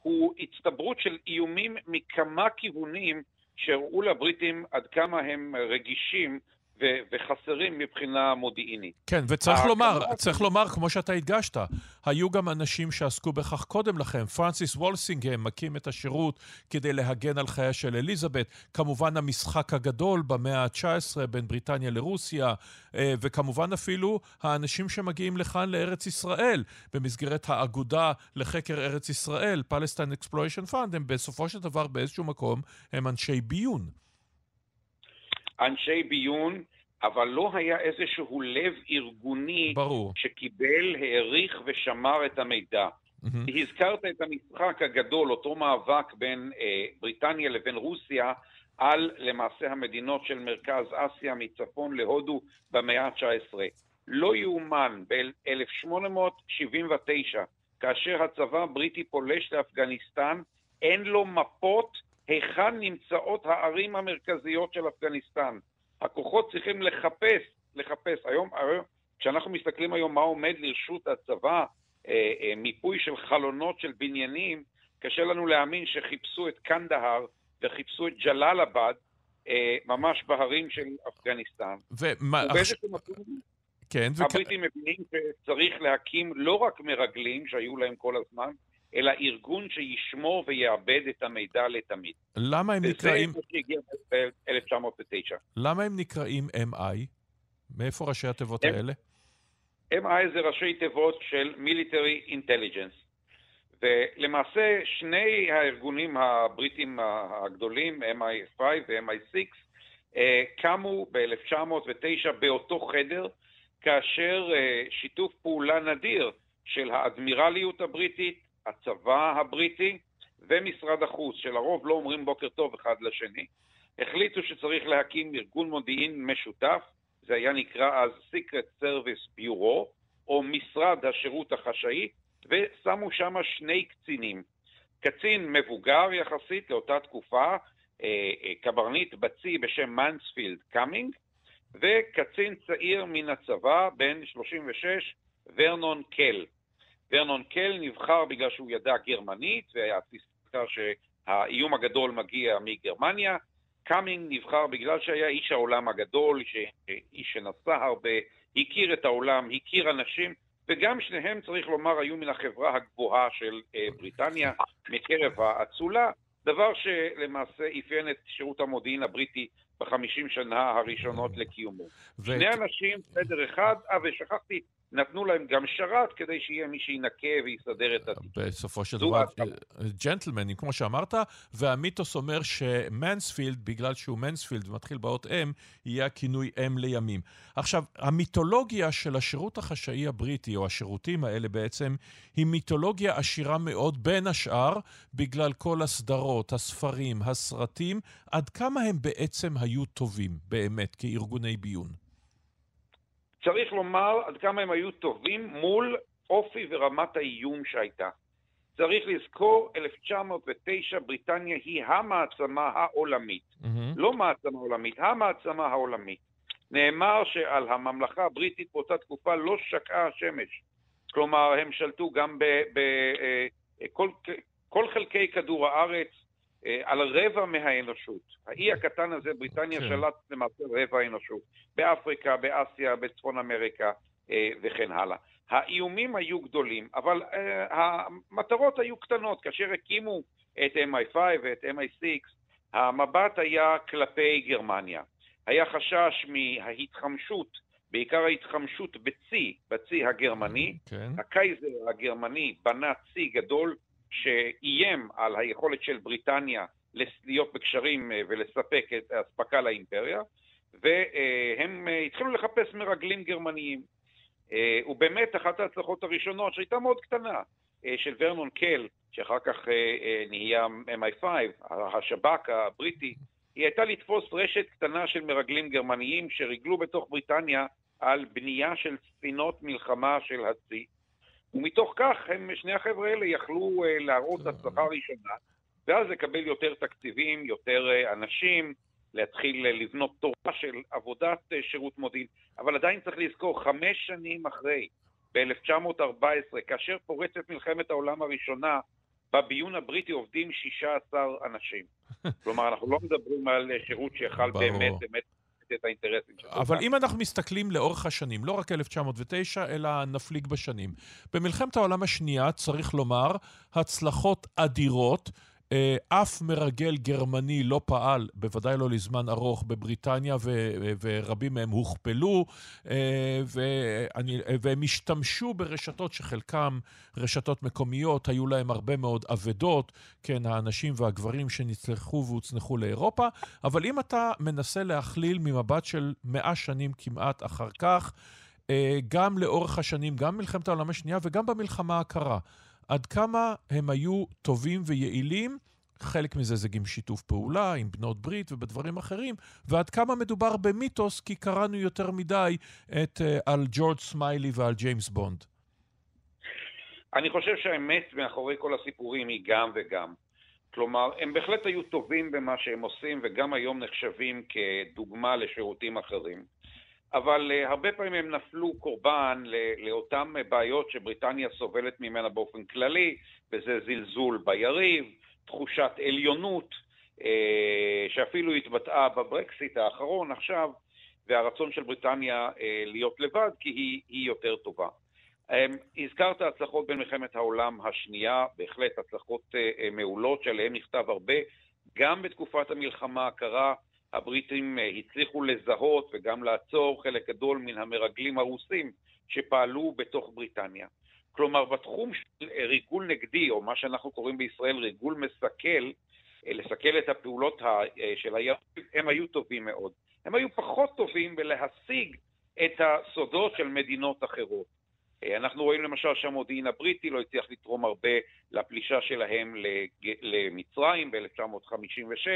G: הוא הצטברות של איומים מכמה כיוונים שהראו לבריטים עד כמה הם רגישים ו- וחסרים מבחינה מודיעינית.
A: כן, וצריך לומר, צריך לומר, כמו שאתה הדגשת, היו גם אנשים שעסקו בכך קודם לכן. פרנסיס וולסינגהם מקים את השירות כדי להגן על חייה של אליזבת. כמובן המשחק הגדול במאה ה-19 בין בריטניה לרוסיה, אה, וכמובן אפילו האנשים שמגיעים לכאן לארץ ישראל, במסגרת האגודה לחקר ארץ ישראל, Palestine Exploration Fund, הם בסופו של דבר באיזשהו מקום הם אנשי ביון.
G: אנשי ביון, אבל לא היה איזשהו לב ארגוני
A: ברור.
G: שקיבל, העריך ושמר את המידע. Mm-hmm. הזכרת את המשחק הגדול, אותו מאבק בין אה, בריטניה לבין רוסיה, על למעשה המדינות של מרכז אסיה מצפון להודו במאה ה-19. לא יאומן, ב-1879, כאשר הצבא הבריטי פולש לאפגניסטן, אין לו מפות היכן נמצאות הערים המרכזיות של אפגניסטן. הכוחות צריכים לחפש, לחפש. היום, כשאנחנו מסתכלים היום מה עומד לרשות הצבא, אה, אה, מיפוי של חלונות של בניינים, קשה לנו להאמין שחיפשו את קנדהר וחיפשו את ג'לאלבד אה, ממש בהרים של אפגניסטן.
A: ומה...
G: ובאיזשהו מקום...
A: כן,
G: הבריטים וכ... מבינים שצריך להקים לא רק מרגלים שהיו להם כל הזמן, אלא ארגון שישמור ויעבד את המידע לתמיד.
A: למה הם נקראים...
G: וזה שהגיע ב-1909.
A: למה הם נקראים MI? מאיפה ראשי התיבות האלה?
G: MI זה ראשי תיבות של Military Intelligence. ולמעשה שני הארגונים הבריטים הגדולים, MI5 ו-MI6, אה, קמו ב-1909 באותו חדר, כאשר אה, שיתוף פעולה נדיר של האדמירליות הבריטית, הצבא הבריטי ומשרד החוץ, שלרוב לא אומרים בוקר טוב אחד לשני, החליטו שצריך להקים ארגון מודיעין משותף, זה היה נקרא אז Secret Service Bureau, או משרד השירות החשאי, ושמו שם שני קצינים. קצין מבוגר יחסית לאותה תקופה, אה, אה, קברניט בצי בשם מנספילד קאמינג, וקצין צעיר מן הצבא, בן 36, ורנון קל. ורנון קל נבחר בגלל שהוא ידע גרמנית, והיה תזכר שהאיום הגדול מגיע מגרמניה. קאמינג נבחר בגלל שהיה איש העולם הגדול, איש שנסע הרבה, הכיר את העולם, הכיר אנשים, וגם שניהם, צריך לומר, היו מן החברה הגבוהה של אה, בריטניה, מקרב האצולה, דבר שלמעשה אפיין את שירות המודיעין הבריטי בחמישים שנה הראשונות לקיומו. ו... שני אנשים, סדר אחד, אה, ושכחתי, נתנו להם גם שרת כדי שיהיה מי שינקה ויסדר את התיק.
A: בסופו של דבר, ג'נטלמנים, כמו שאמרת, והמיתוס אומר שמנספילד, בגלל שהוא מנספילד ומתחיל באות אם, יהיה הכינוי אם לימים. עכשיו, המיתולוגיה של השירות החשאי הבריטי, או השירותים האלה בעצם, היא מיתולוגיה עשירה מאוד, בין השאר, בגלל כל הסדרות, הספרים, הסרטים, עד כמה הם בעצם היו טובים, באמת, כארגוני ביון.
G: צריך לומר עד כמה הם היו טובים מול אופי ורמת האיום שהייתה. צריך לזכור, 1909 בריטניה היא המעצמה העולמית. Mm-hmm. לא מעצמה עולמית, המעצמה העולמית. נאמר שעל הממלכה הבריטית באותה תקופה לא שקעה השמש. כלומר, הם שלטו גם בכל כל חלקי כדור הארץ, על רבע מהאנושות. האי הקטן הזה, בריטניה, כן. שלט למעשה רבע האנושות. באפריקה, באסיה, בצפון אמריקה וכן הלאה. האיומים היו גדולים, אבל uh, המטרות היו קטנות. כאשר הקימו את MI5 ואת MI6, המבט היה כלפי גרמניה. היה חשש מההתחמשות, בעיקר ההתחמשות בצי, בצי הגרמני. כן. הקייזר הגרמני בנה צי גדול שאיים על היכולת של בריטניה להיות בקשרים אה, ולספק את האספקה לאימפריה, והם אה, התחילו לחפש מרגלים גרמניים. אה, הוא באמת אחת ההצלחות הראשונות, שהייתה מאוד קטנה, של ורנון קל, שאחר כך נהיה MI5, השב"כ הבריטי, היא הייתה לתפוס רשת קטנה של מרגלים גרמניים שריגלו בתוך בריטניה על בנייה של ספינות מלחמה של הצי. ומתוך כך הם, שני החבר'ה האלה יכלו להראות הצלחה ראשונה, ואז לקבל יותר תקציבים, יותר אנשים, להתחיל לבנות תורה של עבודת אה, שירות מודיעין, אבל עדיין צריך לזכור, חמש שנים אחרי, ב-1914, כאשר פורצת מלחמת העולם הראשונה, בביון הבריטי עובדים 16 אנשים. כלומר, אנחנו לא מדברים על אה, שירות שיכל באמת, באמת את האינטרסים
A: שלו. אבל אם אנחנו מסתכלים לאורך השנים, לא רק 1909, אלא נפליג בשנים. במלחמת העולם השנייה, צריך לומר, הצלחות אדירות. אה, אף מרגל גרמני לא פעל, בוודאי לא לזמן ארוך, בבריטניה, ו- ורבים מהם הוכפלו, אה, ואני, והם השתמשו ברשתות שחלקם רשתות מקומיות, היו להם הרבה מאוד אבדות, כן, האנשים והגברים שנצלחו והוצנחו לאירופה, אבל אם אתה מנסה להכליל ממבט של מאה שנים כמעט אחר כך, אה, גם לאורך השנים, גם במלחמת העולם השנייה וגם במלחמה הקרה. עד כמה הם היו טובים ויעילים. חלק מזה זה גם שיתוף פעולה עם בנות ברית ובדברים אחרים, ועד כמה מדובר במיתוס, כי קראנו יותר מדי את, uh, על ג'ורג' סמיילי ועל ג'יימס בונד.
G: אני חושב שהאמת מאחורי כל הסיפורים היא גם וגם. כלומר, הם בהחלט היו טובים במה שהם עושים, וגם היום נחשבים כדוגמה לשירותים אחרים. אבל uh, הרבה פעמים הם נפלו קורבן לאותן בעיות שבריטניה סובלת ממנה באופן כללי, וזה זלזול ביריב, תחושת עליונות, uh, שאפילו התבטאה בברקסיט האחרון עכשיו, והרצון של בריטניה להיות לבד, כי היא, היא יותר טובה. Um, הזכרת הצלחות במלחמת העולם השנייה, בהחלט הצלחות מעולות שעליהן נכתב הרבה, גם בתקופת המלחמה הקרה, הבריטים אה, הצליחו לזהות וגם לעצור חלק גדול מן המרגלים הרוסים שפעלו בתוך בריטניה. כלומר, בתחום של אה, ריגול נגדי, או מה שאנחנו קוראים בישראל ריגול מסכל, אה, לסכל את הפעולות של היריב, הם היו טובים מאוד. הם היו פחות טובים בלהשיג את הסודות של מדינות אחרות. אנחנו רואים למשל שהמודיעין הבריטי לא הצליח לתרום הרבה לפלישה שלהם למצרים ב-1956,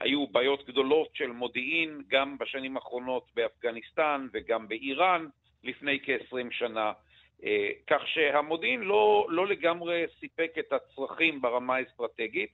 G: היו בעיות גדולות של מודיעין גם בשנים האחרונות באפגניסטן וגם באיראן לפני כ-20 שנה. אה, כך שהמודיעין לא, לא לגמרי סיפק את הצרכים ברמה האסטרטגית,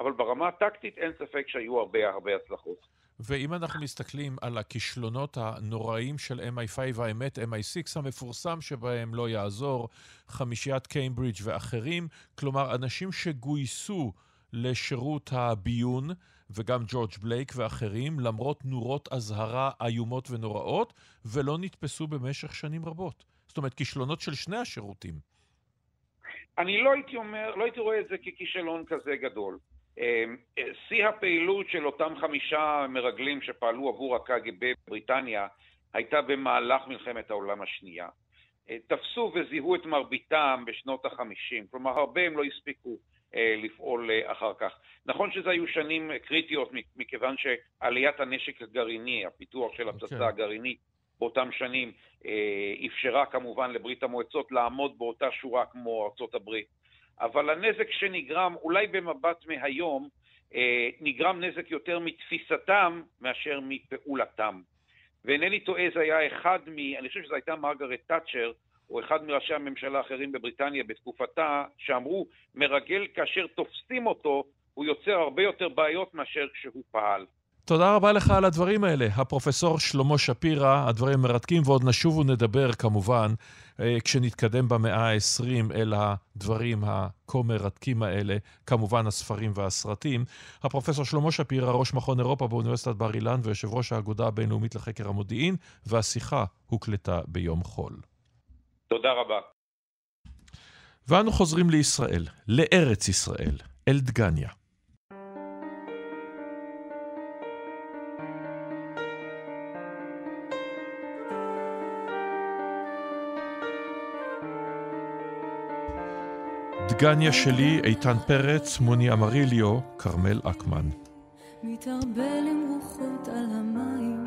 G: אבל ברמה הטקטית אין ספק שהיו הרבה הרבה הצלחות.
A: ואם אנחנו מסתכלים על הכישלונות הנוראים של MI5, האמת, MI6 המפורסם שבהם לא יעזור, חמישיית קיימברידג' ואחרים, כלומר, אנשים שגויסו לשירות הביון, וגם ג'ורג' בלייק ואחרים, למרות נורות אזהרה איומות ונוראות, ולא נתפסו במשך שנים רבות. זאת אומרת, כישלונות של שני השירותים.
G: אני לא הייתי אומר, לא הייתי רואה את זה ככישלון כזה גדול. אמ, שיא הפעילות של אותם חמישה מרגלים שפעלו עבור הקג"ב בבריטניה הייתה במהלך מלחמת העולם השנייה. אה, תפסו וזיהו את מרביתם בשנות החמישים, כלומר הרבה הם לא הספיקו. אה, לפעול אה, אחר כך. נכון שזה היו שנים קריטיות מכיוון שעליית הנשק הגרעיני, הפיתוח של הפצצה okay. הגרעינית באותם שנים, אה, אפשרה כמובן לברית המועצות לעמוד באותה שורה כמו ארצות הברית. אבל הנזק שנגרם, אולי במבט מהיום, נגרם נזק יותר מתפיסתם מאשר מפעולתם. ואינני טועה, זה היה אחד מ... אני חושב שזו הייתה מרגרט תאצ'ר, או אחד מראשי הממשלה האחרים בבריטניה בתקופתה, שאמרו, מרגל כאשר תופסים אותו, הוא יוצר הרבה יותר בעיות מאשר כשהוא פעל.
A: תודה רבה לך על הדברים האלה. הפרופסור שלמה שפירא, הדברים מרתקים, ועוד נשוב ונדבר כמובן אה, כשנתקדם במאה ה-20 אל הדברים הכה מרתקים האלה, כמובן הספרים והסרטים. הפרופסור שלמה שפירא, ראש מכון אירופה באוניברסיטת בר אילן ויושב ראש האגודה הבינלאומית לחקר המודיעין, והשיחה הוקלטה ביום חול.
G: תודה רבה.
A: ואנו חוזרים לישראל, לארץ ישראל, אל דגניה. דגניה שלי, איתן פרץ, מוני אמריליו, כרמל אקמן. מתערבל עם רוחות על המים,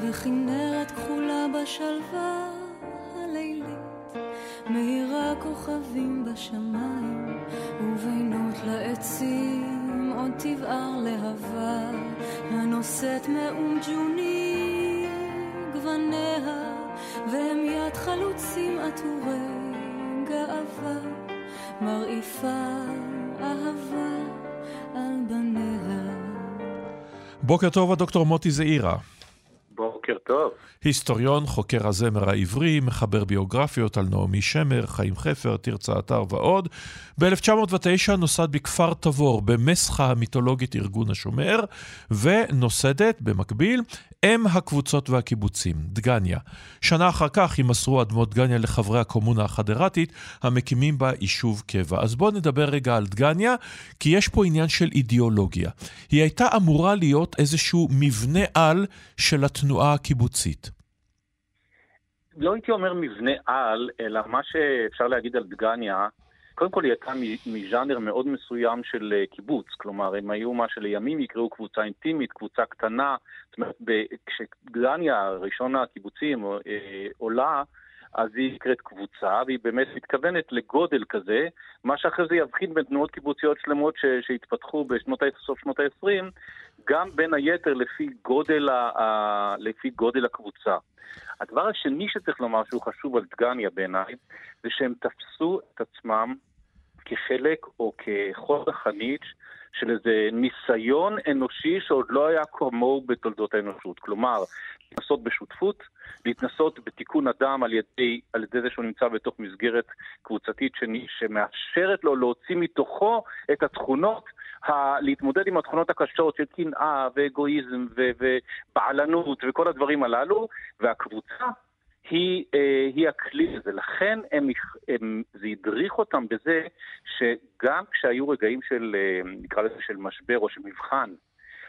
A: וכנרת כחולה בשלווה כוכבים בשמיים, ובינות לעצים עוד תבער להבה, הנושאת מאום ג'וני גווניה, והם יד חלוצים עטורי גאווה. מרעיפה אהבה על בניה. בוקר טוב, הדוקטור מוטי זעירה.
H: טוב.
A: היסטוריון, חוקר הזמר העברי, מחבר ביוגרפיות על נעמי שמר, חיים חפר, תרצה אתר ועוד. ב-1909 נוסד בכפר תבור, במסחה המיתולוגית ארגון השומר, ונוסדת, במקביל, אם הקבוצות והקיבוצים, דגניה. שנה אחר כך יימסרו אדמות דגניה לחברי הקומונה החדרתית, המקימים בה יישוב קבע. אז בואו נדבר רגע על דגניה, כי יש פה עניין של אידיאולוגיה. היא הייתה אמורה להיות איזשהו מבנה על של התנועה הקיבוצית.
H: לא הייתי אומר מבנה על, אלא מה שאפשר להגיד על דגניה, קודם כל היא הייתה מז'אנר מאוד מסוים של אה, קיבוץ, כלומר הם היו מה שלימים יקראו קבוצה אינטימית, קבוצה קטנה, זאת אומרת כשגדניה, ראשון הקיבוצים, אה, עולה, אז היא נקראת קבוצה, והיא באמת מתכוונת לגודל כזה, מה שאחרי זה יבחין בין תנועות קיבוציות שלמות ש- שהתפתחו בסוף שנות ה-20, גם בין היתר לפי גודל, ה- לפי גודל הקבוצה. הדבר השני שצריך לומר שהוא חשוב על דגניה בעיניי, זה שהם תפסו את עצמם כחלק או כחוד החנית של איזה ניסיון אנושי שעוד לא היה כמוהו בתולדות האנושות. כלומר, להתנסות בשותפות, להתנסות בתיקון אדם על ידי, על ידי זה שהוא נמצא בתוך מסגרת קבוצתית שני, שמאפשרת לו להוציא מתוכו את התכונות, ה, להתמודד עם התכונות הקשות של קנאה ואגואיזם ובעלנות וכל הדברים הללו, והקבוצה היא, אה, היא הכלי הזה. לכן הם, הם, זה הדריך אותם בזה שגם כשהיו רגעים של, אה, נקרא לזה, של משבר או של מבחן,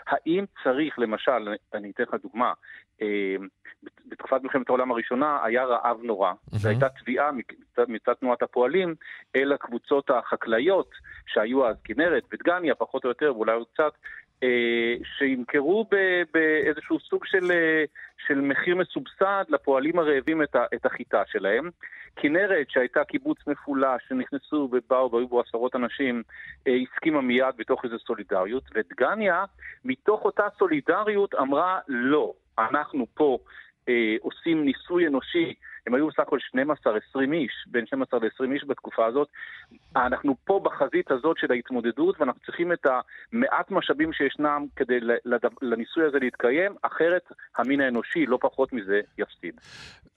H: האם צריך, למשל, אני אתן לך דוגמה, אה, בתקופת מלחמת העולם הראשונה היה רעב נורא. Mm-hmm. זו הייתה תביעה מצד, תנועת הפועלים אל הקבוצות החקלאיות שהיו אז, כנרת ודגניה, פחות או יותר, ואולי עוד קצת, שימכרו באיזשהו סוג של, אה, של מחיר מסובסד לפועלים הרעבים את, ה, את החיטה שלהם. כנרת, שהייתה קיבוץ מפולש, שנכנסו ובאו והיו בו עשרות אנשים, אה, הסכימה מיד בתוך איזו סולידריות, ודגניה, מתוך אותה סולידריות, אמרה לא, אנחנו פה אה, עושים ניסוי אנושי, הם היו בסך הכל 12-20 איש, בין 12 ל-20 איש בתקופה הזאת. אנחנו פה בחזית הזאת של ההתמודדות, ואנחנו צריכים את המעט משאבים שישנם כדי לניסוי הזה להתקיים, אחרת המין האנושי, לא פחות מזה, יפסיד.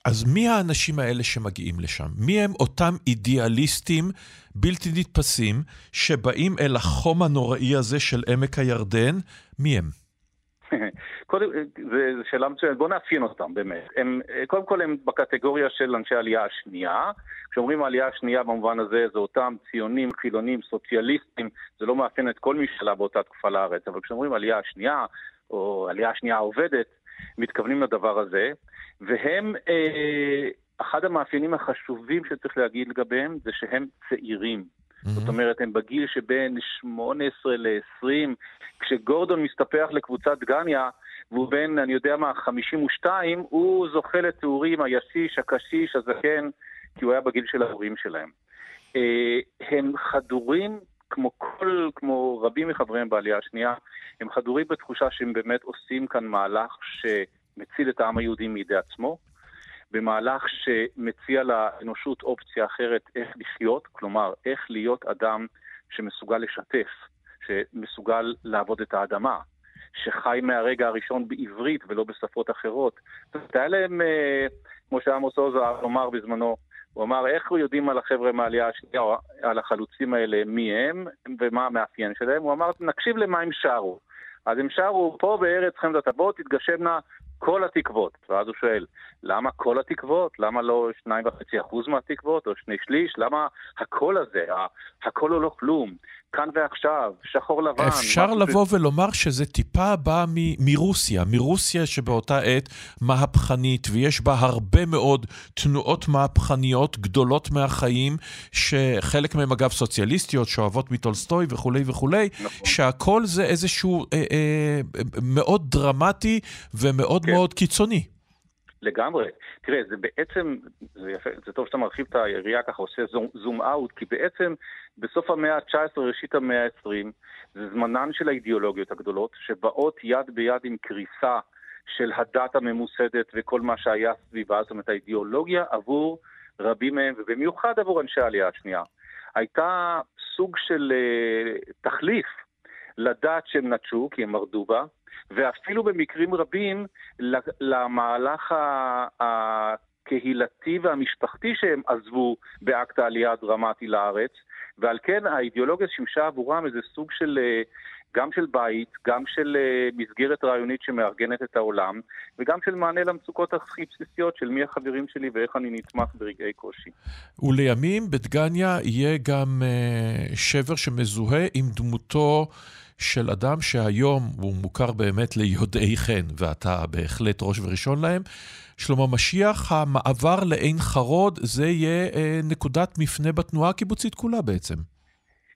A: אז מי האנשים האלה שמגיעים לשם? מי הם אותם אידיאליסטים בלתי נתפסים שבאים אל החום הנוראי הזה של עמק הירדן? מי הם?
H: קודם, זו שאלה מצוינת, בואו נאפיין אותם באמת. הם, קודם כל הם בקטגוריה של אנשי העלייה השנייה. כשאומרים העלייה השנייה במובן הזה, זה אותם ציונים, חילונים, סוציאליסטים, זה לא מאפיין את כל מי שעלה באותה תקופה לארץ, אבל כשאומרים עלייה השנייה, או עלייה השנייה העובדת, מתכוונים לדבר הזה, והם, אה, אחד המאפיינים החשובים שצריך להגיד לגביהם זה שהם צעירים. Mm-hmm. זאת אומרת, הם בגיל שבין 18 ל-20, כשגורדון מסתפח לקבוצת גניה, והוא בן, אני יודע מה, 52, הוא זוכה לתיאורים הישיש, הקשיש, הזקן, כי הוא היה בגיל של ההורים שלהם. אה, הם חדורים, כמו כל, כמו רבים מחבריהם בעלייה השנייה, הם חדורים בתחושה שהם באמת עושים כאן מהלך שמציל את העם היהודי מידי עצמו, במהלך שמציע לאנושות אופציה אחרת איך לחיות, כלומר, איך להיות אדם שמסוגל לשתף, שמסוגל לעבוד את האדמה, שחי מהרגע הראשון בעברית ולא בשפות אחרות. היה להם, אה, כמו שעמוס עוז אמר בזמנו, הוא אמר, איך הוא יודעים על החבר'ה מהעלייה השנייה, על החלוצים האלה, מי הם ומה המאפיין שלהם? הוא אמר, נקשיב למה הם שרו. אז הם שרו, פה בארץ חמדת הטבות תתגשמנה כל התקוות. ואז הוא שואל, למה כל התקוות? למה לא 2.5% מהתקוות או שני שליש? למה הקול הזה, הקול הוא לא כלום? כאן ועכשיו, שחור לבן.
A: אפשר לבוא ש... ולומר שזה טיפה בא מ- מרוסיה, מרוסיה שבאותה עת מהפכנית, ויש בה הרבה מאוד תנועות מהפכניות גדולות מהחיים, שחלק מהן אגב סוציאליסטיות, שאוהבות מטולסטוי וכולי וכולי, נכון. שהכל זה איזשהו אה, אה, מאוד דרמטי ומאוד כן. מאוד קיצוני.
H: לגמרי. תראה, זה בעצם, זה יפה, זה טוב שאתה מרחיב את היריעה ככה, עושה זום, זום אאוט, כי בעצם בסוף המאה ה-19, ראשית המאה ה-20, זה זמנן של האידיאולוגיות הגדולות, שבאות יד ביד עם קריסה של הדת הממוסדת וכל מה שהיה סביבה, זאת אומרת האידיאולוגיה עבור רבים מהם, ובמיוחד עבור אנשי העלייה השנייה, הייתה סוג של uh, תחליף לדת שהם נטשו, כי הם מרדו בה, ואפילו במקרים רבים למהלך הקהילתי והמשפחתי שהם עזבו באקט העלייה הדרמטי לארץ, ועל כן האידיאולוגיה שימשה עבורם איזה סוג של, אה, גם של בית, גם של אה, מסגרת רעיונית שמארגנת את העולם, וגם של מענה למצוקות הכי בסיסיות של מי החברים שלי ואיך אני נתמך ברגעי קושי.
A: ולימים בדגניה יהיה גם uh, שבר שמזוהה עם דמותו של אדם שהיום הוא מוכר באמת ליודעי חן, ואתה בהחלט ראש וראשון להם. שלמה משיח, המעבר לעין חרוד, זה יהיה אה, נקודת מפנה בתנועה הקיבוצית כולה בעצם.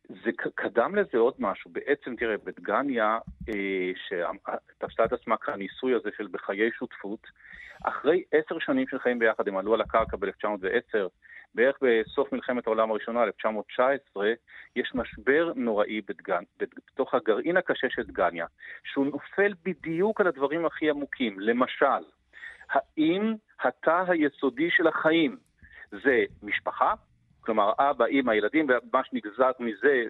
H: זה קדם לזה עוד משהו. בעצם, תראה, בדגניה, אה, שתפסה את עצמה כניסוי הזה של בחיי שותפות, אחרי עשר שנים של חיים ביחד, הם עלו על הקרקע ב-1910, בערך בסוף מלחמת העולם הראשונה, 1919, יש משבר נוראי בדגן, בתוך הגרעין הקשה של דגניה, שהוא נופל בדיוק על הדברים הכי עמוקים. למשל, האם התא היסודי של החיים זה משפחה, כלומר אבא, אמא, ילדים, ומה שנגזר מזה,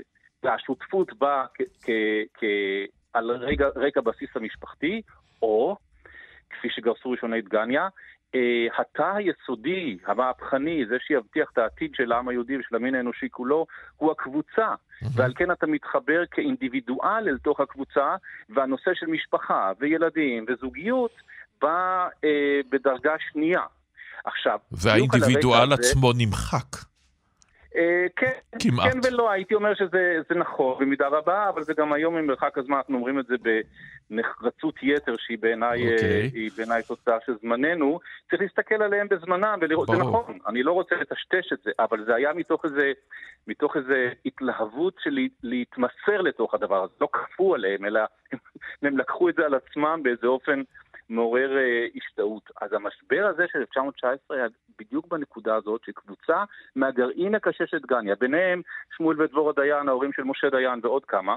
H: והשותפות באה על רקע, בסיס המשפחתי, או, כפי גרסו ראשוני דגניה, התא היסודי, המהפכני, זה שיבטיח את העתיד של העם היהודי ושל המין האנושי כולו, הוא הקבוצה. ועל כן אתה מתחבר כאינדיבידואל אל תוך הקבוצה, והנושא של משפחה וילדים וזוגיות בא אה, בדרגה שנייה. עכשיו,
A: והאינדיבידואל עצמו זה... נמחק.
H: אה, כן, כמעט. כן ולא, הייתי אומר שזה נכון במידה רבה, אבל זה גם היום ממרחק הזמן, אנחנו אומרים את זה בנחרצות יתר, שהיא בעיניי okay. אוקיי. בעיני תוצאה של זמננו. צריך להסתכל עליהם בזמנם ולראות, זה נכון, אני לא רוצה לטשטש את זה, אבל זה היה מתוך איזה, מתוך איזה התלהבות של להתמסר לתוך הדבר הזה. לא כפו עליהם, אלא הם לקחו את זה על עצמם באיזה אופן מעורר אה, השתאות. אז המשבר הזה של 1919 היה בדיוק בנקודה הזאת שקבוצה מהגרעין הקשה של דגניה, ביניהם שמואל ודבורה דיין, ההורים של משה דיין ועוד כמה,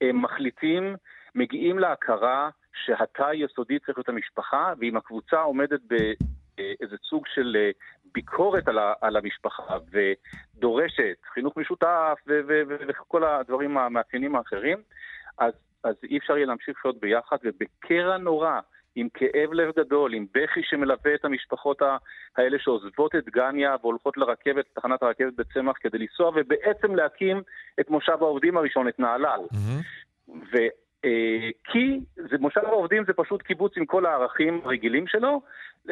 H: הם מחליטים, מגיעים להכרה שהתא היסודי צריך להיות המשפחה, ואם הקבוצה עומדת באיזה סוג של אה, ביקורת על, ה, על המשפחה ודורשת חינוך משותף וכל הדברים המאפיינים האחרים, אז אז אי אפשר יהיה להמשיך לחיות ביחד, ובקרע נורא, עם כאב לב גדול, עם בכי שמלווה את המשפחות האלה שעוזבות את גניה והולכות לרכבת, לתחנת הרכבת בצמח כדי לנסוע, ובעצם להקים את מושב העובדים הראשון, את נהלל. Mm-hmm. אה, כי זה, מושב העובדים זה פשוט קיבוץ עם כל הערכים הרגילים שלו,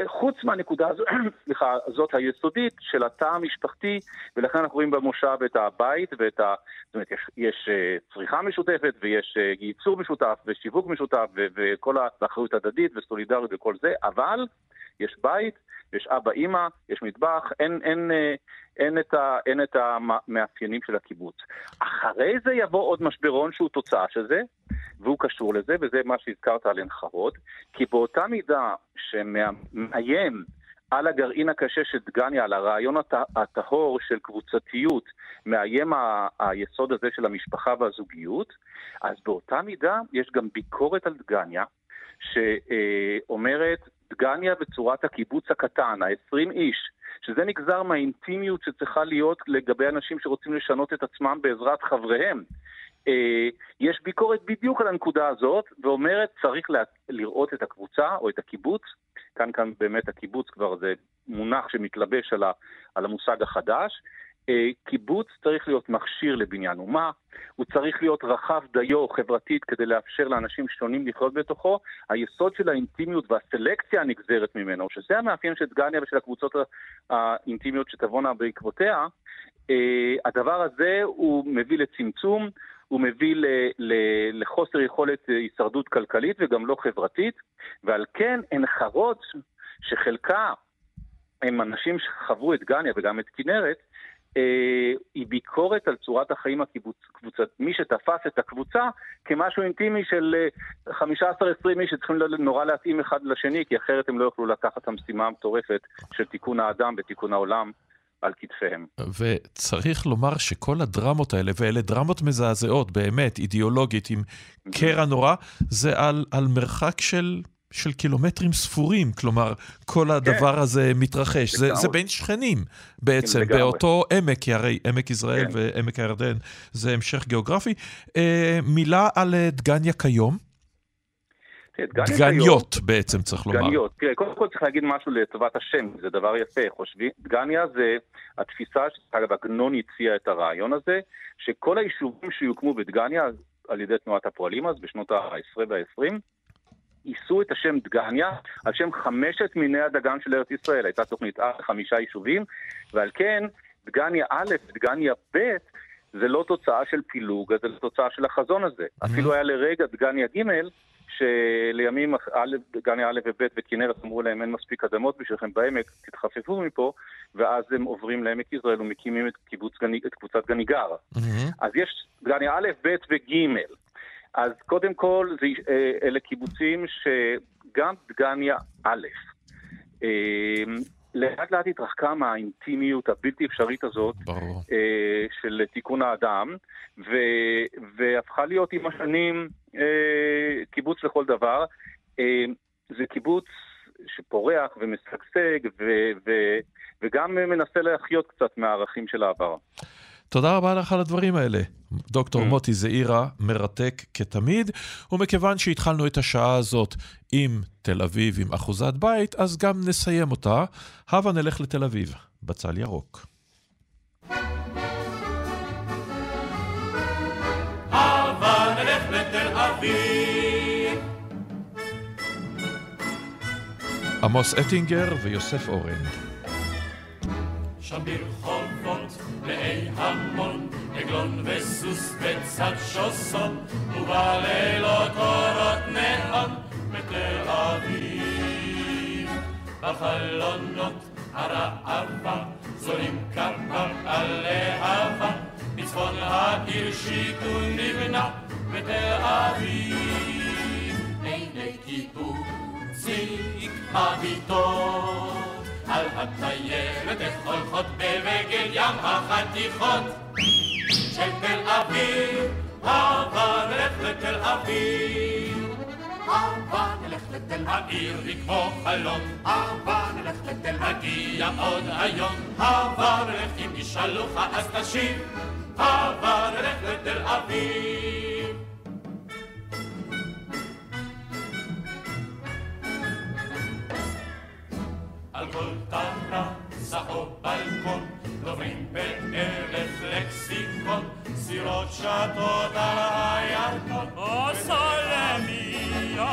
H: חוץ מהנקודה הזו, סליחה, הזאת היסודית של התא המשפחתי, ולכן אנחנו רואים במושב את הבית ואת ה... זאת אומרת, יש, יש אה, צריכה משותפת ויש אה, ייצור משותף ושיווק משותף וכל האחריות הדדית וסולידריות וכל זה, אבל יש בית, יש אבא אימא, יש מטבח, אין, אין, אין, אין, את ה, אין את המאפיינים של הקיבוץ. אחרי זה יבוא עוד משברון שהוא תוצאה של זה, והוא קשור לזה, וזה מה שהזכרת על חרוד, כי באותה מידה שמאיים על הגרעין הקשה של דגניה, על הרעיון הטהור של קבוצתיות, מאיים ה- היסוד הזה של המשפחה והזוגיות, אז באותה מידה יש גם ביקורת על דגניה, שאומרת, דגניה בצורת הקיבוץ הקטן, ה-20 איש, שזה נגזר מהאינטימיות שצריכה להיות לגבי אנשים שרוצים לשנות את עצמם בעזרת חבריהם. אה, יש ביקורת בדיוק על הנקודה הזאת, ואומרת צריך לה, לראות את הקבוצה או את הקיבוץ, כאן כאן באמת הקיבוץ כבר זה מונח שמתלבש על, ה, על המושג החדש, קיבוץ צריך להיות מכשיר לבניין אומה, הוא צריך להיות רחב דיו חברתית כדי לאפשר לאנשים שונים לחיות בתוכו. היסוד של האינטימיות והסלקציה הנגזרת ממנו, שזה המאפיין של דגניה ושל הקבוצות האינטימיות שתבואנה בעקבותיה, אה, הדבר הזה הוא מביא לצמצום, הוא מביא ל, ל, לחוסר יכולת הישרדות כלכלית וגם לא חברתית, ועל כן הן חרות שחלקה הם אנשים שחוו את גניה וגם את כנרת, אה, היא ביקורת על צורת החיים הקבוצת, מי שתפס את הקבוצה כמשהו אינטימי של 15-20 אה, איש שצריכים נורא להתאים אחד לשני, כי אחרת הם לא יוכלו לקחת את המשימה המטורפת של תיקון האדם ותיקון העולם. על כתפיהם.
I: וצריך לומר שכל הדרמות האלה, ואלה דרמות מזעזעות, באמת, אידיאולוגית, עם קרע נורא, זה על, על מרחק של של קילומטרים ספורים, כלומר, כל הדבר כן. הזה מתרחש. זה, זה בין שכנים בעצם, לגמרי. באותו עמק, כי הרי עמק יזרעאל כן. ועמק הירדן זה המשך גיאוגרפי. אה, מילה על אה, דגניה כיום. דגניות בעצם צריך לומר.
H: דגניות. תראה, קודם כל צריך להגיד משהו לטובת השם, זה דבר יפה. חושבים, דגניה זה התפיסה, שאגב עגנון הציע את הרעיון הזה, שכל היישובים שיוקמו בדגניה על ידי תנועת הפועלים אז, בשנות ה-10 וה-20, יישאו את השם דגניה על שם חמשת מיני הדגן של ארץ ישראל. הייתה תוכנית א' חמישה יישובים, ועל כן דגניה א' ודגניה ב' זה לא תוצאה של פילוג, זה לא תוצאה של החזון הזה. Mm-hmm. אפילו היה לרגע דגניה ג' שלימים דגניה א' וב' וכנרת אמרו להם אין מספיק אדמות בשבילכם בעמק, תתחפפו מפה, ואז הם עוברים לעמק יזרעאל ומקימים את, גני, את קבוצת גניגר. Mm-hmm. אז יש דגניה א', ב' וג'. אז קודם כל, זה, אה, אלה קיבוצים שגם דגניה א', אה, לאט לאט התרחקה מהאינטימיות הבלתי אפשרית הזאת ברור. אה, של תיקון האדם, ו, והפכה להיות עם השנים קיבוץ לכל דבר. זה קיבוץ שפורח ומשגשג ו, ו, וגם מנסה להחיות קצת מהערכים של העבר.
I: תודה רבה לך על הדברים האלה. דוקטור mm. מוטי זעירה, מרתק כתמיד, ומכיוון שהתחלנו את השעה הזאת עם תל אביב עם אחוזת בית, אז גם נסיים אותה. הבה נלך לתל אביב, בצל ירוק. עמוס אטינגר ויוסף אורן. שם ברחובות מלאי המון, עגלון וסוס בצד שוסון, ובלילות אורות נאון בתל אביב. בחלונות הרעבה זולים כמה על להבה, בצפון העיר שיכון נבנה בתל אביב. עיני קיבוציק הביטות על הטיירת הולכות בבגד ים החתיכות של תל אביב, הבה נלך לתל אביב. הבה נלך לתל העיר היא כמו חלום, הבה נלך לתל נגיע עוד היום, הבה נלך אם ישאלוך אז תשיב, הבה נלך לתל אביב. על כל טרסה או בלקון, דוברים בערב לקסיקון, סירות שטות על הירקון, או סולמיות.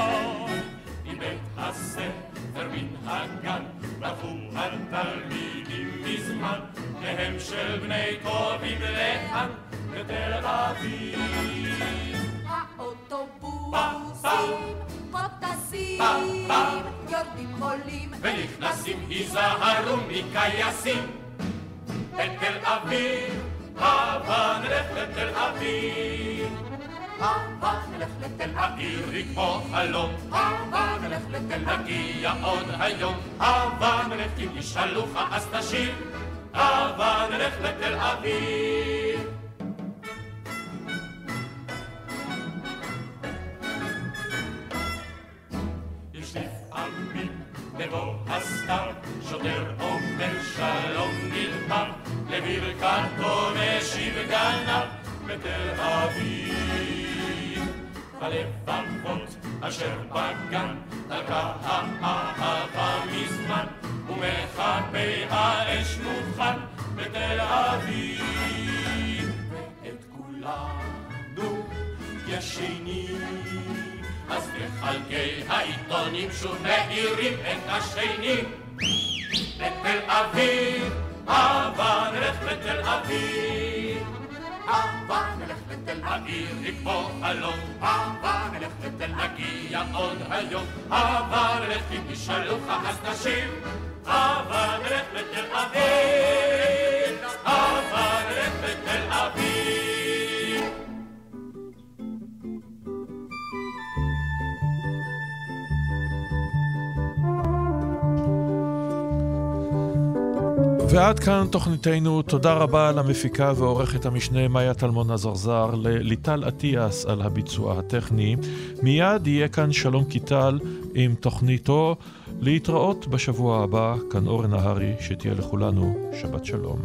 I: עם בית הספר מן הגן, רבו התלמידים מזמן, פניהם של בני טובים לאן? לתל אביב. האוטובוסים פה טסים, יורדים עולים ונכנסים, היזהרו מקייסים. בתל אביב, הבה נלך לתל אביב. הבה נלך לתל העיר היא כמו חלום, הבה נלך לתל נגיע עוד היום, הבה נלך אם ישאלוך אז תשיב, הבה נלך לתל אביב. בבוא הסתיו, שוטר אומר שלום נלחם, לברכתו משיב גנב בתל אביב. הלבבות אשר בגן דרכה האהבה מזמן ומכבי האש מוכן בתל אביב ואת כולנו ישנים אז מחלקי העיתונים שוב מאירים את השנים לתל אביב, אהבה נלך לתל אביב. אהבה נלך לתל העיר לקבוע חלום. אהבה נלך לתל נגיע עוד היום. אהבה נלך אם תשאלו אז נשיב אהבה נלך לתל אביב. אהבה נלך לתל אביב
A: ועד כאן תוכניתנו. תודה רבה למפיקה ועורכת המשנה מאיה טלמון עזרזר, לליטל אטיאס על הביצוע הטכני. מיד יהיה כאן שלום קיטל עם תוכניתו. להתראות בשבוע הבא, כאן אורן נהרי, שתהיה לכולנו שבת שלום.